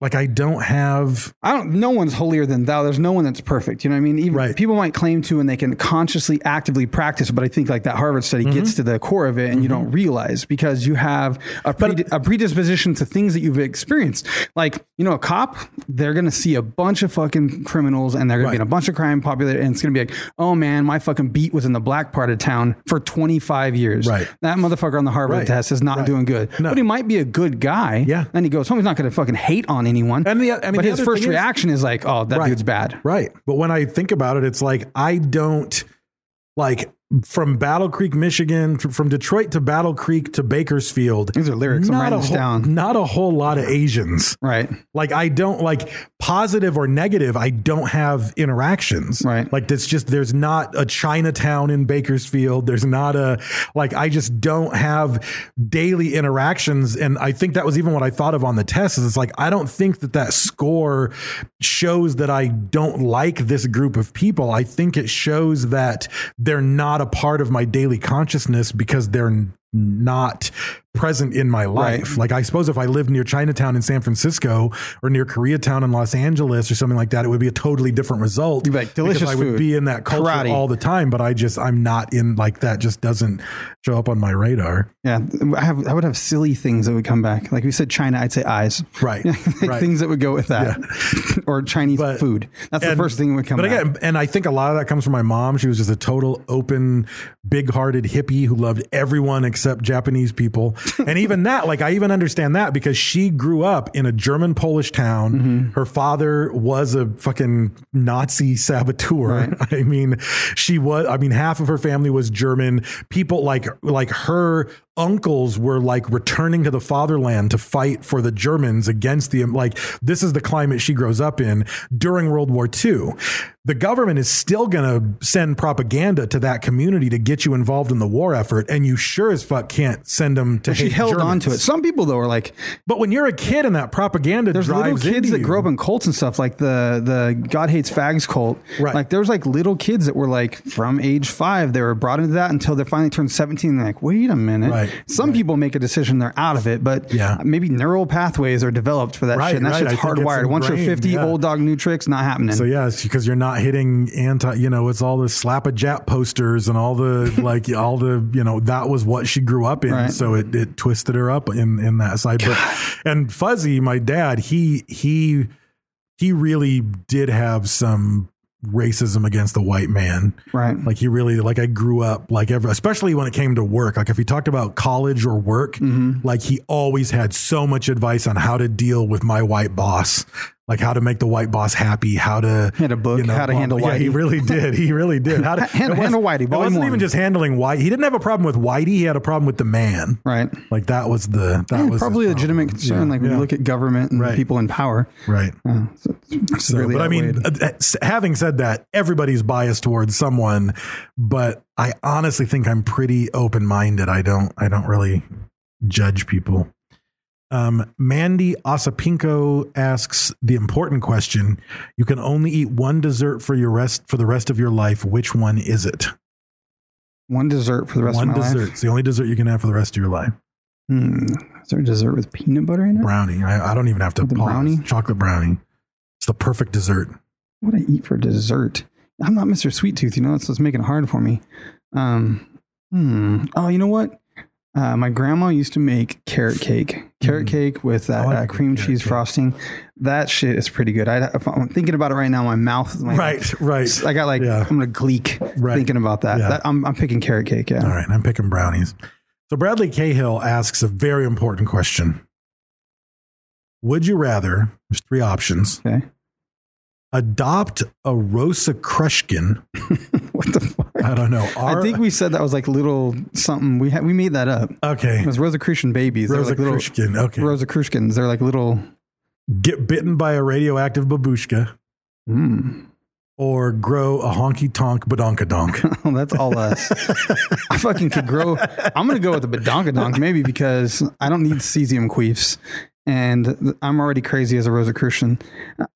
like, I don't have, I don't. No one's holier than thou. There's no one that's perfect. You know what I mean? Even Right. people might claim to, and they can consciously, actively practice. But I think like that Harvard study Mm-hmm. gets to the core of it, and you don't realize because you have a, pre- a predisposition to things that you've experienced. Like you know, a cop, they're gonna see a bunch of fucking criminals, and they're gonna be in a bunch of crime populated, and it's gonna be like, oh man, my fucking beat was in the black part of town for 25 years. Right. That motherfucker on the Harvard Right. test is not Right. doing good. No. But he might be a good guy. Yeah. And he goes home. He's not gonna fucking hate on anyone. And the- I mean, but his first thing is- reaction is like, oh, that Right. dude's bad. Right. But when I think about it, it's like, I don't, like, from Battle Creek, Michigan, from Detroit to Battle Creek to Bakersfield. These are lyrics. I'm Not writing a whole, down. Not a whole lot of Asians. Right. Like I don't like positive or negative. I don't have interactions. Right. Like that's just there's not a Chinatown in Bakersfield. There's not a like I just don't have daily interactions. And I think that was even what I thought of on the test. Is it's like I don't think that that score shows that I don't like this group of people. I think it shows that they're not a part of my daily consciousness because they're not present in my life. Like I suppose if I lived near Chinatown in San Francisco or near Koreatown in Los Angeles or something like that, it would be a totally different result. You'd like, delicious I would food. be in that culture Karate. all the time, but I just I'm not in like that. Just doesn't show up on my radar. Yeah, I have. I would have silly things that would come back. Like we said, China. I'd say eyes. Right, like right. Things that would go with that, or Chinese But- food. That's the first thing that would come. But back. again, and I think a lot of that comes from my mom. She was just a total open, big-hearted hippie who loved everyone except Japanese people. And even that, like I even understand that because she grew up in a German Polish town. Mm-hmm. Her father was a fucking Nazi saboteur. I mean, she was. I mean, half of her family was German. People like like her uncles were like returning to the fatherland to fight for the Germans against the like this is the climate she grows up in during World War II. The government is still going to send propaganda to that community to get you involved in the war effort, and you sure as fuck can't send them to she hate held on to it. Some people though are like, But when you're a kid and that propaganda there's little kids that you- grow up in cults and stuff, like the the God hates fags cult. Right. Like there's like little kids that were like from age five, they were brought into that until they finally turned 17. And they're like, wait a minute. Right. Some people make a decision they're out of it, but Yeah. maybe neural pathways are developed for that Right, shit. And that right. Shit's hardwired. Once you're 50, yeah. old dog new tricks, not happening. So yeah, because you're not hitting anti, you know, it's all the slap a jap posters and all the like all the, you know, that was what she grew up in. Right. So it, it twisted her up in in that side. But and Fuzzy, my dad, he he he really did have some racism against the white man. Right. Like he really like I grew up like ever especially when it came to work. Like if he talked about college or work, Mm-hmm. like he always had so much advice on how to deal with my white boss. Like how to make the white boss happy, how to He had a book, How to Handle. Yeah, he really did. He really did. How to Hand- was- Handle Whitey, It wasn't even just handling Whitey. He didn't have a problem with Whitey. He had a problem with the man. right. Like that was the that Yeah, was probably a legitimate concern. Yeah, like when you look at government and Right. people in power. right. Uh, so So, really but I mean, uh, having said that, everybody's biased towards someone, but I honestly think I'm pretty open minded. I don't, I don't really judge people. Um, Mandy Osapinko asks the important question: You can only eat one dessert for your rest for the rest of your life. Which one is it? one dessert for the rest one of my dessert. life. It's the only dessert you can have for the rest of your life. Hmm. Is there a dessert with peanut butter in it? Brownie. I, I don't even have to The pause. brownie? Chocolate brownie. It's the perfect dessert. What I eat for dessert? I'm not Mr. Sweet Tooth, you know, that's what's making it hard for me. Um, hmm. Oh, you know what? Uh, my grandma used to make carrot cake, carrot Mm. cake with that like uh, cream cheese cake. frosting. That shit is pretty good. I, if I'm thinking about it right now. My mouth, my, Right, right. I got like Yeah. I'm gonna gleek Right. thinking about that. Yeah. that I'm, I'm picking carrot cake. Yeah. All right, I'm picking brownies. So Bradley Cahill asks a very important question. Would you rather, there's three options, Okay. adopt a Rosicrushkin? What the fuck? I don't know. I think we said that was like little something. We had we made that up. Okay. It was Rosicrucian babies. They're like. Okay. Rosicrucians. They're like little. Get bitten by a radioactive babushka Mm. or grow a honky tonk badonkadonk. Oh, that's all us. I fucking could grow. I'm gonna go with the badonkadonk maybe because I don't need cesium queefs, and I'm already crazy as a Rosicrucian,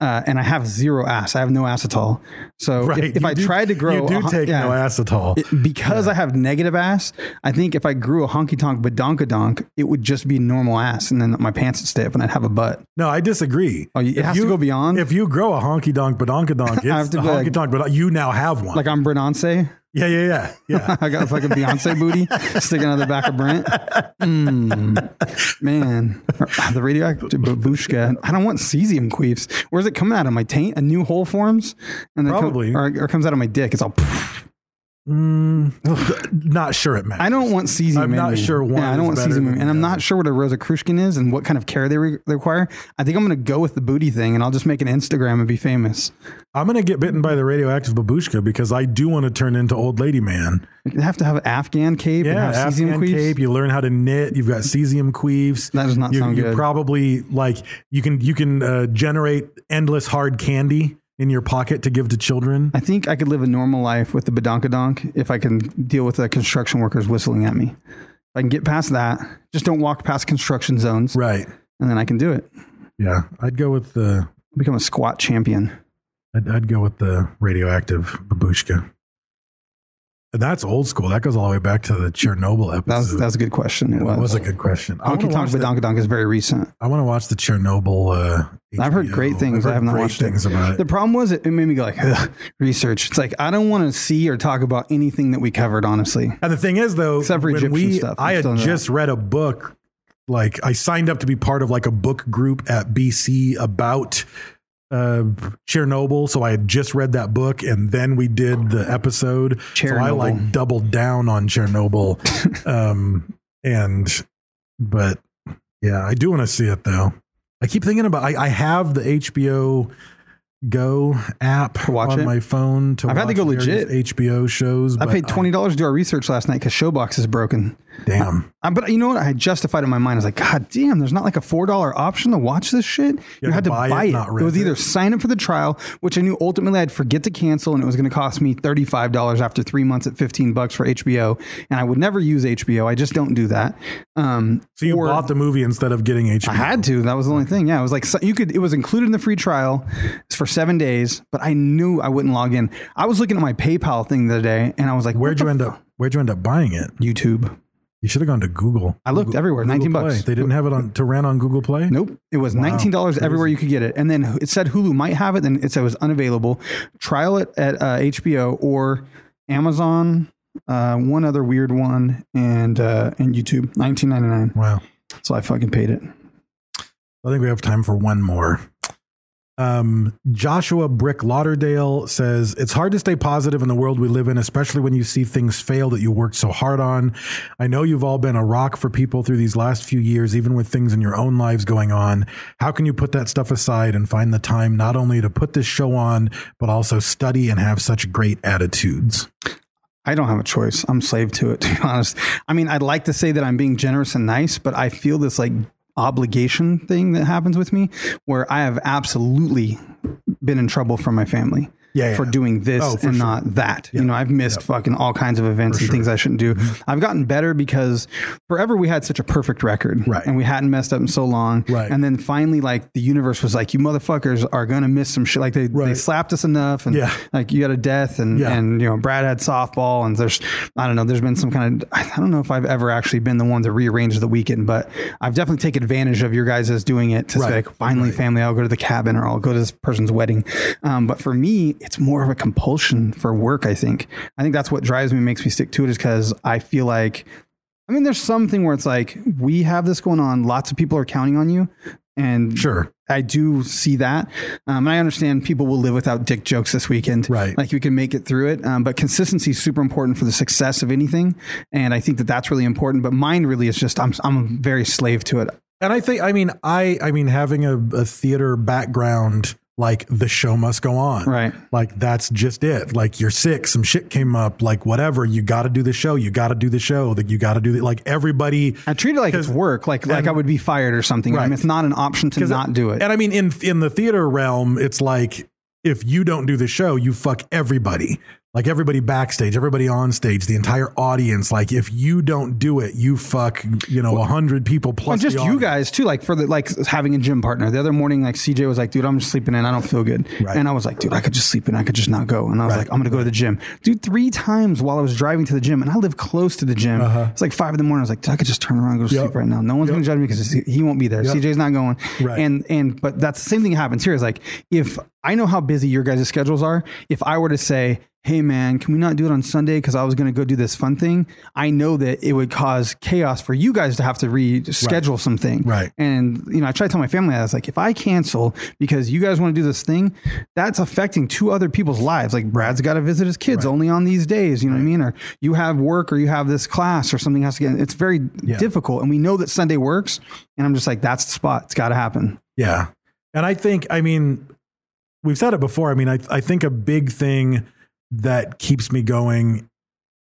uh, and I have zero ass. I have no ass at all. So right. if, if You I do- tried to grow, you do a take yeah. no acetol. It- because I have negative ass, I think if I grew a honky tonk badonkadonk, it would just be normal ass, and then my pants would stay up, and I'd have a butt. No, I disagree. Oh, it If has to go beyond? If you grow a honky donk badonkadonk, it's I have to a like- honky tonk, but you now have one. Like I'm Beyonce. Yeah, yeah, yeah, yeah. I got a fucking Beyonce booty sticking out the back of Brent. Mm, man, the radioactive babushka. I don't want cesium queefs. Where's it coming out of my taint? A new hole forms, and then Probably. or, or comes out of my dick. It's all. poof. Not sure it matters. I don't want cesium. I'm not sure one Yeah, I don't want cesium, in than me. the and I'm not sure what a Rosicrucian is and what kind of care they, re- they require. I think I'm going to go with the booty thing, and I'll just make an Instagram and be famous. I'm gonna get bitten by the radioactive babushka because I do want to turn into old lady man. You have to have an Afghan cape and Yeah, Afghan queefs. cape. You learn how to knit. You've got cesium queefs. That does not you, sound you good. probably like you can you can uh, generate endless hard candy in your pocket to give to children. I think I could live a normal life with the badonkadonk if I can deal with the construction workers whistling at me. If I can get past that, just don't walk past construction zones, Right. and then I can do it. Yeah, I'd go with the Become a squat champion. I'd, I'd go with the radioactive babushka. And that's old school. That goes all the way back to the Chernobyl episode. That was, that was a good question. It Yeah, was. that was a good question. I Honky want Tonk to watch, the- Badonkadonk is very recent. I want to watch the Chernobyl. Uh, I've heard great things. Heard I have not watched things it. about it. The problem was it, it made me go like research. It's like I don't want to see or talk about anything that we covered. Honestly, And the thing is, though, Except for when Egyptian we, stuff. I had just read a book. Like I signed up to be part of like a book group at BC about uh, Chernobyl. So I had just read that book, and then we did the episode. So I like doubled down on Chernobyl. um, and but yeah, I do want to see it though. I keep thinking about. I, I have the HBO Go app watch on it? my phone. To I've had to go legit. HBO shows. I paid twenty dollars to do our research last night because Showbox is broken. Damn. Uh, but you know what? I justified in my mind. I was like, God damn, there's not like a four dollar option to watch this shit. You, had had to buy buy, it, it. It, was either sign up for the trial, which I knew ultimately I'd forget to cancel, and it was going to cost me thirty five dollars after three months at fifteen bucks for HBO. And I would never use HBO. I just don't do that. Um, So you or- bought the movie instead of getting HBO. I had to. That was the only thing. Yeah, it was like so you could. It was included in the free trial for seven days, but I knew I wouldn't log in. I was looking at my PayPal thing the other day, and I was like, Where'd you end up? Where'd you end up buying it? YouTube. You should have gone to Google. I looked Google- everywhere, Google 19 Play. bucks. They didn't have it on to rent on Google Play. Nope. It was nineteen dollars everywhere you could get it, and then it said Hulu might have it. Then it said it was unavailable. Trial it at uh, HBO or Amazon. Uh, one other weird one, and uh, and YouTube, nineteen ninety nine. Wow. So I fucking paid it. I think we have time for one more. Um, Joshua Brick Lauderdale says it's hard to stay positive in the world we live in, especially when you see things fail that you worked so hard on. I know you've all been a rock for people through these last few years, even with things in your own lives going on. How can you put that stuff aside and find the time not only to put this show on, but also study and have such great attitudes? I don't have a choice. I'm slave to it, to be honest. I mean, I'd like to say that I'm being generous and nice, but I feel this like obligation thing that happens with me where I have absolutely been in trouble from my family. Yeah, For yeah. doing this Oh, for and sure. not that. You know, I've missed fucking all kinds of events and things I shouldn't do. I've gotten better because forever we had such a perfect record. Mm-hmm. Right. And we hadn't messed up in so long. Right. And then finally, like, the universe was like, you motherfuckers are going to miss some shit. Like, they, they slapped us enough. And Yeah. like, you got a death and, Yeah. and, you know, Brad had softball and there's, I don't know, there's been some kind of, I don't know if I've ever actually been the one to rearrange the weekend, but I've definitely taken advantage of your guys as doing it to Right. say, like, finally, Right. family, I'll go to the cabin or I'll go to this person's wedding. Um, but for me, it's more of a compulsion for work, I think. I think that's what drives me, makes me stick to it is because I feel like, I mean, there's something where it's like, we have this going on, lots of people are counting on you. And Sure. I do see that. Um, and I understand people will live without dick jokes this weekend. Right. Like we can make it through it. Um, but consistency is super important for the success of anything. And I think that that's really important. But mine really is just, I'm, I'm very slave to it. And I think, I mean, I, I mean, having a, a theater background, like the show must go on. Right. Like that's just it. Like you're sick, some shit came up, like whatever. You got to do the show. You got to do the show. That you got to do the, like everybody. I treat it like it's work, like like I would be fired or something. Right. I mean, it's not an option to not do it. And I mean, in in the theater realm, it's like if you don't do the show, you fuck everybody. Like everybody backstage, everybody on stage, the entire audience. Like if you don't do it, you fuck, you know, a hundred people plus. Well, just you audience. guys too, like for the like having a gym partner. The other morning, like CJ was like, "Dude, I'm just sleeping in. I don't feel good." Right. And I was like, "Dude, I could just sleep in. I could just not go." And I was Right. like, "I'm gonna go to the gym." Dude, three times while I was driving to the gym, and I live close to the gym. It's like five in the morning. I was like, "Dude, I could just turn around and go to Uh-huh. Yep. sleep right now. No one's gonna judge me because he won't be there. Yep. CJ's not going." Right. And and but that's the same thing happens here. Is like if I know how busy your guys' schedules are. If I were to say, hey man, can we not do it on Sunday because I was going to go do this fun thing? I know that it would cause chaos for you guys to have to reschedule something. Right. And you know, I try to tell my family, I was like, if I cancel because you guys want to do this thing, that's affecting two other people's lives. Like Brad's got to visit his kids only on these days. You know what I mean? Or you have work or you have this class or something has to get. It's very Yeah. difficult, and we know that Sunday works. And I'm just like, that's the spot. It's got to happen. Yeah. And I think, I mean, we've said it before. I mean, I, I think a big thing that keeps me going,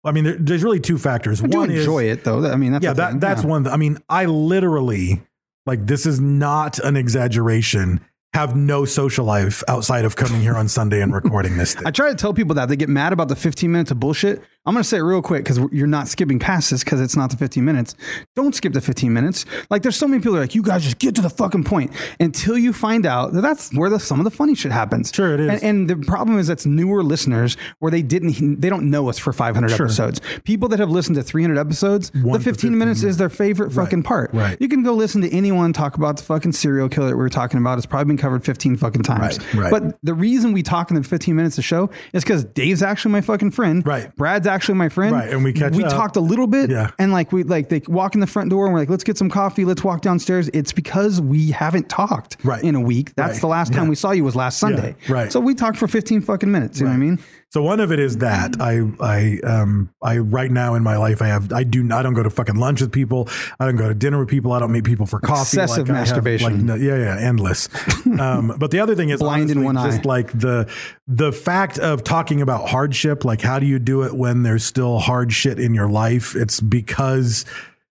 I mean, there, there's really two factors. I do One is, enjoy it though. I mean, that's yeah, that, that's Yeah. one. I mean, I literally, like, this is not an exaggeration, have no social life outside of coming here on Sunday and recording this thing. I try to tell people that they get mad about the 15 minutes of bullshit. I'm going to say it real quick because you're not skipping past this because it's not the 15 minutes. Don't skip the 15 minutes. Like there's so many people like, you guys just get to the fucking point until you find out that that's where the, some of the funny shit happens. Sure it is. And, and the problem is that's newer listeners where they didn't, they don't know us for 500 Sure. episodes. People that have listened to 300 episodes, One the to 15 minutes 15 is their favorite fucking part. right. You can go listen to anyone talk about the fucking serial killer that we were talking about. It's probably been covered 15 fucking times. Right, right. But the reason we talk in the 15 minutes of show is because Dave's actually my fucking friend. Right. Brad's actually my friend. Right, and we catch We up. talked a little bit. Yeah. And like we like they walk in the front door and we're like, let's get some coffee. Let's walk downstairs. It's because we haven't talked Right. in a week. That's Right. the last time Yeah. we saw you was last Sunday. right. So we talked for 15 fucking minutes. You know what I mean? So one of it is that I I um I right now in my life I have I do I don't go to fucking lunch with people. I don't go to dinner with people. I don't meet people for coffee. Excessive have, masturbation. like, no- yeah yeah endless. Um but the other thing is Blind in honestly one eye. like the the fact of talking about hardship like how do you do it when there's still hard shit in your life? It's because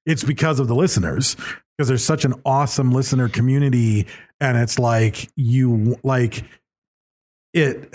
it's because of the listeners because there's such an awesome listener community. And it's like you like it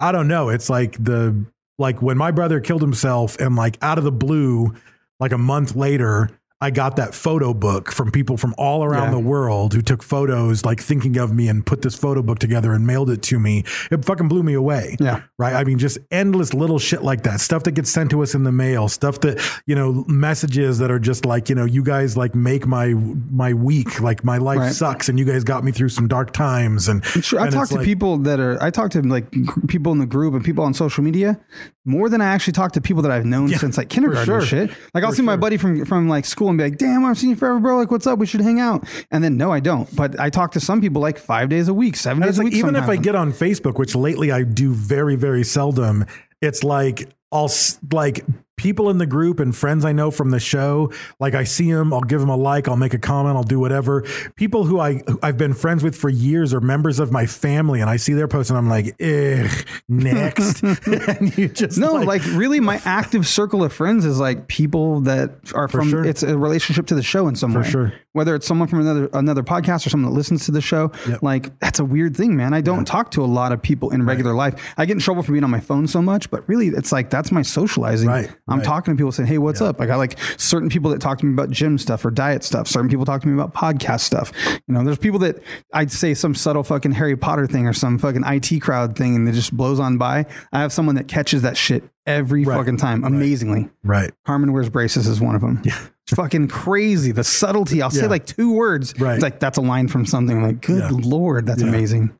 i don't know. It's like the like when my brother killed himself and like out of the blue like a month later i got that photo book from people from all around Yeah. the world who took photos like thinking of me and put this photo book together and mailed it to me it fucking blew me away Yeah. right i mean just endless little shit like that stuff that gets sent to us in the mail stuff that you know messages that are just like you know you guys like make my my week like my life Right. sucks and you guys got me through some dark times and Sure, I talk to like- people that are. I talk to like people in the group and people on social media more than I actually talk to people that I've known Yeah, since like kindergarten sure. shit. Like I'll For see my buddy from from like school and be like, "Damn, I've seen you forever, bro. Like, what's up? We should hang out." And then no, I don't. But I talk to some people like five days a week, seven days it's a like, week. even if I get on Facebook, which lately I do very, very seldom, it's like I'll like people in the group and friends I know from the show. Like I see them, I'll give them a like, I'll make a comment, I'll do whatever. People who I who I've been friends with for years or members of my family, and I see their post and I'm like, ugh, next. and you just No, like, really, my active circle of friends is like people that are from. sure. It's a relationship to the show in some way. For way. sure. Whether it's someone from another another podcast or someone that listens to the show, Yep. like that's a weird thing, man. I don't talk to a lot of people in regular life. I get in trouble for being on my phone so much, but really, it's like that's my socializing. Right, I'm right. talking to people saying, "Hey, what's up?" I got like certain people that talk to me about gym stuff or diet stuff. Certain people talk to me about podcast stuff. You know, there's people that I'd say some subtle fucking Harry Potter thing or some fucking IT crowd thing, and it just blows on by. I have someone that catches that shit every Right, fucking time, amazingly. right. Carmen wears braces is one of them. Yeah. It's fucking crazy. The subtlety. I'll say like two words. Right. It's like that's a line from something. I'm like, good Yeah. lord, that's Yeah. amazing.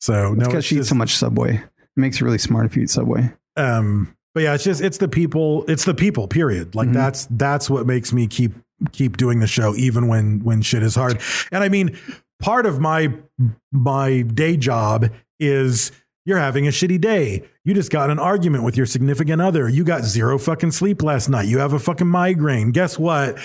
So no, Because she eats so much Subway. It makes you really smart if you eat Subway. um but yeah it's just it's the people it's the people period like mm-hmm. that's that's what makes me keep keep doing the show even when when shit is hard and i mean part of my my day job is you're having a shitty day. You just got an argument with your significant other. You got zero fucking sleep last night. You have a fucking migraine. Guess what?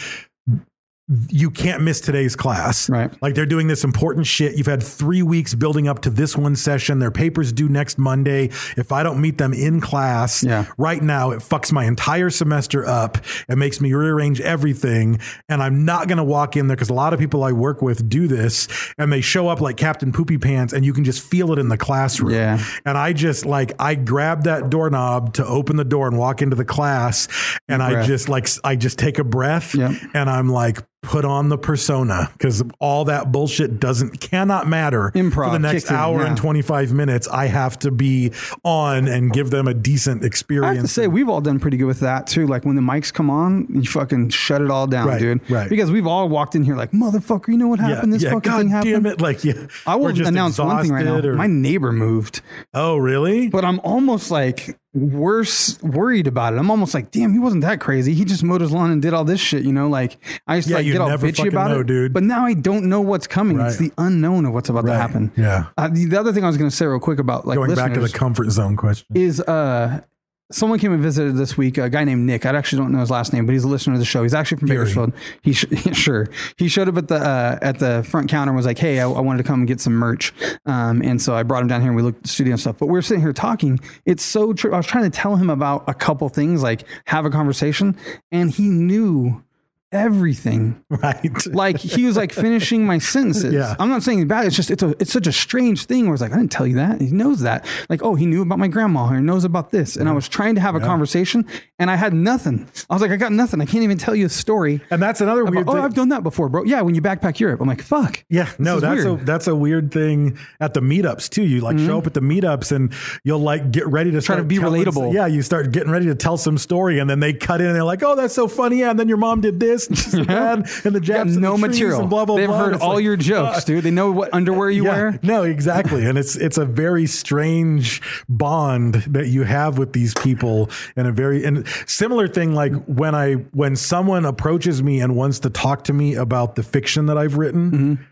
You can't miss today's class. Right. Like they're doing this important shit. You've had three weeks building up to this one session. Their papers due next Monday. If I don't meet them in class Yeah. right now, it fucks my entire semester up. It makes me rearrange everything. And I'm not going to walk in there because a lot of people I work with do this and they show up like Captain Poopy Pants and you can just feel it in the classroom. Yeah. And I just like, I grab that doorknob to open the door and walk into the class. And I just like, I just take a breath Yep. and I'm like, put on the persona because all that bullshit doesn't cannot matter Improv, for the next hour yeah. and 25 minutes i have to be on and give them a decent experience I have to say, we've all done pretty good with that too. Like when the mics come on, you fucking shut it all down, Right, dude. right. Because we've all walked in here like, motherfucker, you know what happened? this fucking God thing happened. damn it like yeah I will just announce one thing right now. or- My neighbor moved, oh really but I'm almost like, worse worried about it. I'm almost like, damn, he wasn't that crazy. He just mowed his lawn and did all this shit, you know? Like I used to like get all bitchy about know, it, dude. But now I don't know what's coming. It's the unknown of what's about to happen. Yeah. Uh, the, the other thing I was going to say real quick about like Going back to the comfort zone question. is uh someone came and visited this week a guy named nick. I actually don't know his last name but he's a listener of the show. He's actually from bakersfield. He sh- sure. He showed up at the uh, at the front counter and was like hey I, I wanted to come and get some merch. Um, and so i brought him down here and we looked at the studio and stuff. But we are sitting here talking. It's so true. I was trying to tell him about a couple things like have a conversation. And he knew everything right. like he was like finishing my sentences. Yeah. I'm not saying bad. It's just it's a it's such a strange thing where it's like I didn't tell you that. He knows that. Like oh he knew about my grandma or he knows about this. And I was trying to have a conversation and I had nothing. I was like I got nothing. I can't even tell you a story. and that's another about, weird oh thing. I've done that before, bro. Yeah, when you backpack Europe, I'm like fuck. Yeah, no, that's weird. a that's a weird thing at the meetups too. You like show mm-hmm. up at the meetups and you'll like get ready to Try to be relatable. Yeah, you start getting ready to tell some story, and then they cut in and they're like, "Oh, that's so funny!" Yeah, and then your mom did this, and, she's bad, and the Japs no the material. and blah blah They've blah. heard all like, your jokes, fuck. dude. They know what underwear you Yeah, wear. No, exactly. and it's it's a very strange bond that you have with these people and a very and similar thing like when I when someone approaches me and wants to talk to me about the fiction that I've written. Mm-hmm.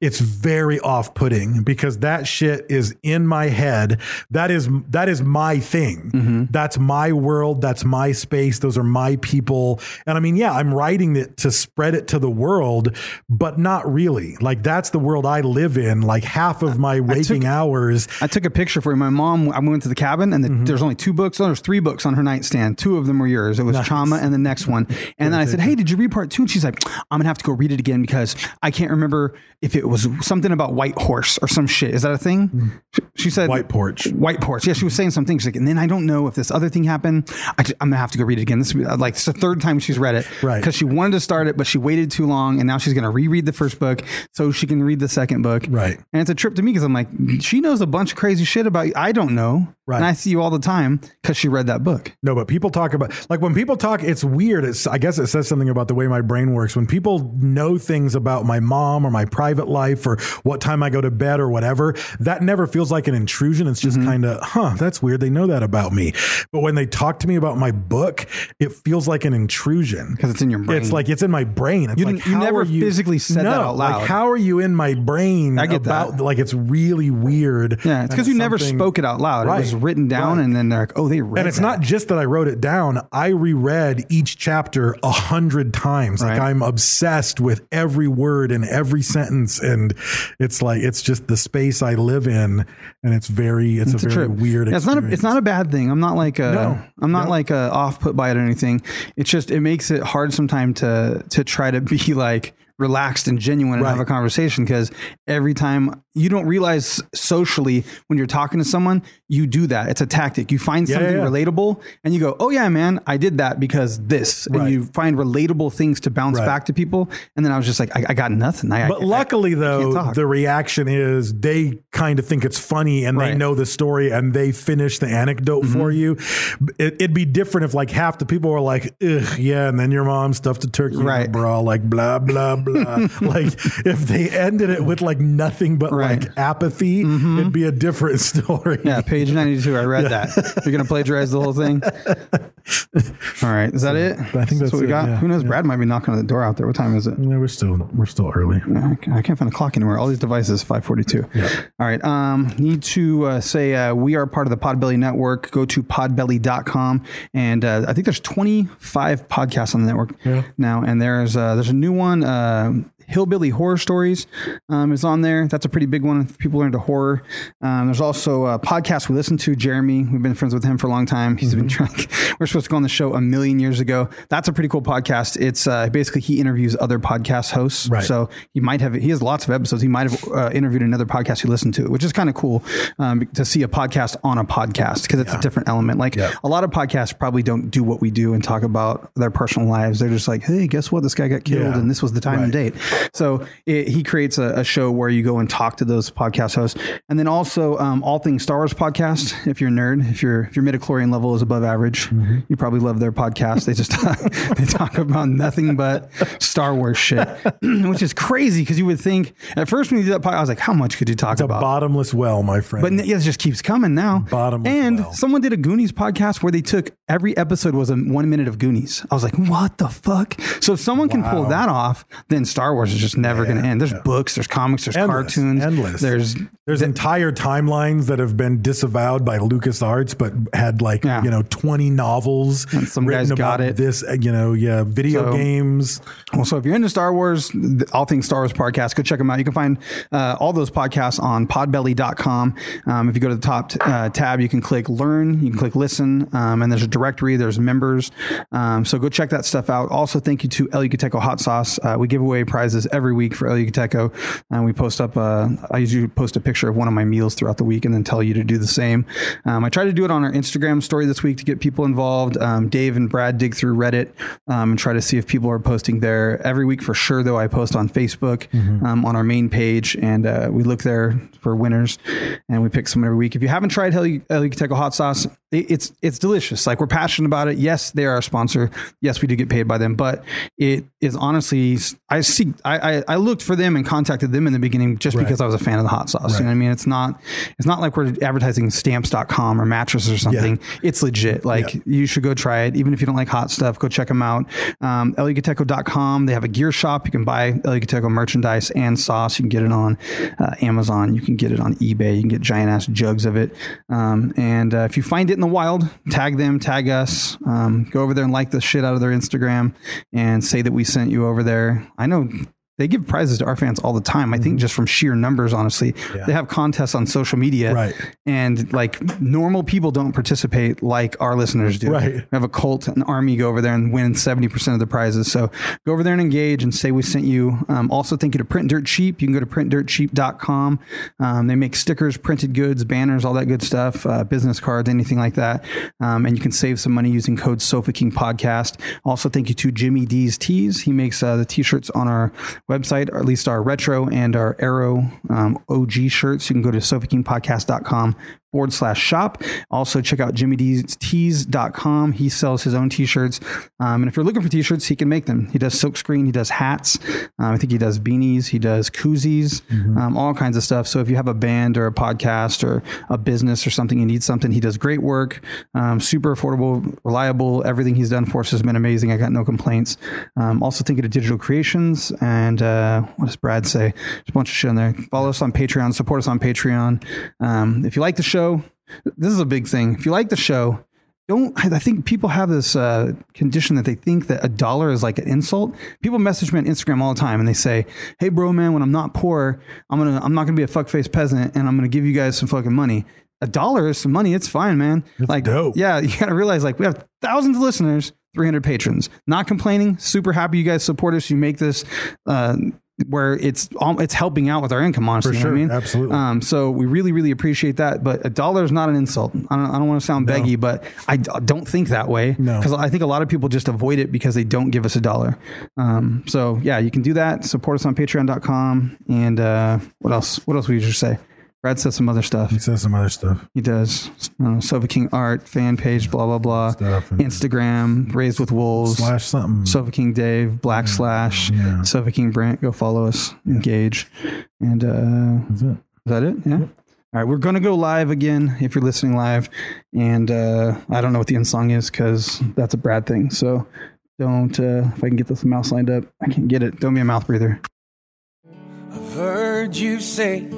It's very off-putting because that shit is in my head. That is that is my thing. Mm-hmm. That's my world. That's my space. Those are my people. And I mean, yeah, I'm writing it to spread it to the world, but not really. Like that's the world I live in. Like half of my waking took- hours. I took a picture for you. My mom, I went to the cabin and the, Mm-hmm. there's only two books. There's three books on her nightstand. Two of them were yours. It was Trauma and the next one. And then I said, Hey, did you read part two? And she's like, I'm going to have to go read it again because I can't remember if it was something about White Horse or some shit. Is that a thing? Hmm. She, she said. White Porch. White Porch. Yeah, she was saying something. She's like, and then I don't know if this other thing happened. I, am going to have to go read it again. This like, it's the third time she's read it. Right. Because she wanted to start it, but she waited too long. And now she's going to reread the first book so she can read the second book. Right. And it's a trip to me because I'm like, she knows a bunch of crazy shit about you. I don't know. Right. And I see you all the time because she read that book. No, but people talk about like when people talk, it's weird. It's I guess it says something about the way my brain works. When people know things about my mom or my private life or what time I go to bed or whatever, that never feels like an intrusion. It's just mm-hmm. kind of, huh, that's weird. They know that about me. But when they talk to me about my book, it feels like an intrusion. Because it's in your brain. It's like it's in my brain. It's You like you never you, physically said that out loud. Like how are you in my brain? I get about that. like it's really weird. Yeah. It's because you never spoke it out loud. It was written down right. and then they're like, oh, they read it. and it's that. not just that I wrote it down. I reread each chapter a hundred times. Like I'm obsessed with every word and every sentence. And it's like, it's just the space I live in. And it's very, it's, It's a a very trip. weird Yeah, it's not a, it's not a bad thing. I'm not like a, No. I'm not No. like a off put by it or anything. It's just it makes it hard sometimes to to try to be like relaxed and genuine and have a conversation because every time you don't realize socially when you're talking to someone you do that it's a tactic you find Yeah, something yeah, relatable and you go oh yeah man i did that because this and Right. you find relatable things to bounce Right. back to people and then i was just like i, I got nothing I, But I- luckily, though, the reaction is they kind of think it's funny and they know the story and they finish the anecdote for Mm-hmm. you. It, it'd be different if like half the people were like, Ugh, yeah, and then your mom stuffed a turkey in Right. a bra, like blah blah blah. like if they ended it with like nothing but Right. like apathy, it'd be a different story. Yeah, page 92. I read that. You're going to plagiarize the whole thing? All right. Is that it? I think that's what we it, got. yeah, Who knows? yeah. Brad might be knocking on the door out there. What time is it? Yeah, we're still we're still early. I can't find a clock anywhere. All these devices, 542. All right. Um, need to uh, say uh, we are part of the Podbelly Network. Go to podbelly.com. And uh, I think there's 25 podcasts on the network now. And there's uh, there's a new one. Uh, Hillbilly Horror Stories um, is on there. That's a pretty big one if people are into horror. Um, there's also a podcast we listen to, Jeremy. We've been friends with him for a long time. He's been trying, we're supposed to go on the show a million years ago. That's a pretty cool podcast. It's uh, basically he interviews other podcast hosts. Right. So he might have, he has lots of episodes. He might have uh, interviewed another podcast you listen to, which is kind of cool um, to see a podcast on a podcast because it's a different element. Like Yeah. a lot of podcasts probably don't do what we do and talk about their personal lives. They're just like, hey, guess what? This guy got killed Yeah. and this was the time and date. So it, he creates a, a show where you go and talk to those podcast hosts, and then also um, all things Star Wars podcast. If you're a nerd, if your if your midichlorian level is above average, you probably love their podcast. They just they talk about nothing but Star Wars shit, which is crazy because you would think at first when you did that podcast, I was like, how much could you talk about? A bottomless well, my friend. But yeah it just keeps coming now. Bottomless and well. someone did a Goonies podcast where they took every episode was a one minute of Goonies. I was like, what the fuck? So if someone can pull that off, then Star Wars is just never going to end. There's yeah. books, there's comics, there's Endless, cartoons, endless. There's There's entire timelines that have been disavowed by LucasArts, but had like Yeah. you know twenty novels. And some guys got about it. This uh, you know yeah video So- games. Well, so if you're into Star Wars, all things Star Wars podcast, go check them out. You can find uh, all those podcasts on podbelly.com. Um, if you go to the top uh, tab, you can click learn, you can click listen, um, and there's a directory, there's members. Um, so go check that stuff out. Also, thank you to El Yucateco Hot Sauce. Uh, we give away prizes every week for El Yucateco. And we post up, uh, I usually post a picture of one of my meals throughout the week and then tell you to do the same. Um, I try to do it on our Instagram story this week to get people involved. Um, Dave and Brad dig through Reddit um, and try to see if people are posting there every week for sure. Though I post on Facebook um, on our main page, and uh, we look there for winners, and we pick someone every week. If you haven't tried Heli El Yucateco hot sauce, it's it's delicious. Like we're passionate about it. Yes, they are our sponsor. Yes, we do get paid by them, but it is honestly I see I I, I looked for them and contacted them in the beginning just Right. because I was a fan of the hot sauce. You know what I mean? It's not it's not like we're advertising stamps.com or mattress or something. It's legit. Like Yeah. you should go try it. Even if you don't like hot stuff, go check them out. Um. They have a gear shop. You can buy El Yucateco merchandise and sauce. You can get it on uh, Amazon. You can get it on eBay. You can get giant ass jugs of it. Um, and uh, if you find it in the wild, tag them, tag us. Um, go over there and like the shit out of their Instagram and say that we sent you over there. I know. They give prizes to our fans all the time. I think just from sheer numbers, honestly, they have contests on social media, Right. And like normal people don't participate like our listeners do. Right. We have a cult, an army go over there and win 70% of the prizes. So go over there and engage and say we sent you. Um, also, thank you to Print Dirt Cheap. You can go to printdirtcheap.com. Um, they make stickers, printed goods, banners, all that good stuff, uh, business cards, anything like that. Um, and you can save some money using code Sofa King Podcast. Also, thank you to Jimmy D's Tees. He makes uh, the t shirts on our website, or at least our retro and our Arrow um, OG shirts. You can go to sofakingpodcast.com forward slash shop. Also, check out jimmydstees.com. He sells his own t shirts. Um, and if you're looking for t shirts, he can make them. He does silkscreen, he does hats. Um, I think he does beanies, he does koozies, um, all kinds of stuff. So if you have a band or a podcast or a business or something, you need something, he does great work. Um, super affordable, reliable. Everything he's done for us has been amazing. I got no complaints. Um, also, thinking of Digital Creations. And uh, what does Brad say? There's a bunch of shit on there. Follow us on Patreon, support us on Patreon. Um, if you like the show, this is a big thing. If you like the show, don't I I think people have this uh, condition that they think that a dollar is like an insult. People message me on Instagram all the time and they say, "Hey, bro, man, when I'm not poor, I'm gonna I'm not gonna be a fuckface peasant and I'm gonna give you guys some fucking money." A dollar is some money. It's fine, man. like, dope. yeah, you gotta realize like we have thousands of listeners, 300 patrons. Not complaining. Super happy you guys support us. You make this. Uh, where it's all it's helping out with our income, honestly. For you know what I mean? Absolutely. Um, so we really, really appreciate that. But a dollar is not an insult. I don't, I don't want to sound beggy, but I d- don't think that way. No. Because I think a lot of people just avoid it because they don't give us a dollar. Um, so yeah, you can do that. Support us on patreon.com. And uh, what else? What else would you just say? Brad says some other stuff. He says some other stuff. He does. Uh, Sofa King art, fan page, blah, blah, blah. Stuff Instagram, Raised with Wolves. Slash something. Sofa King Dave, Black Slash, yeah. Sofa King Brent. Go follow us, engage. And uh, That's it. is that it? Yeah. All right, we're going to go live again if you're listening live. And uh, I don't know what the end song is because that's a Brad thing. So don't, uh, if I can get this mouse lined up, I can't get it. Don't be a mouth breather. I've heard you say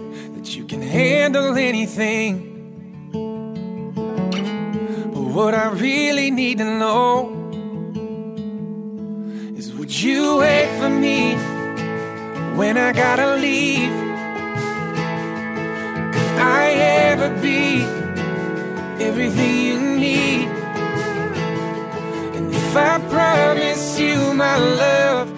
you can handle anything. But what I really need to know is would you wait for me when I gotta leave? Could I ever be everything you need? And if I promise you my love.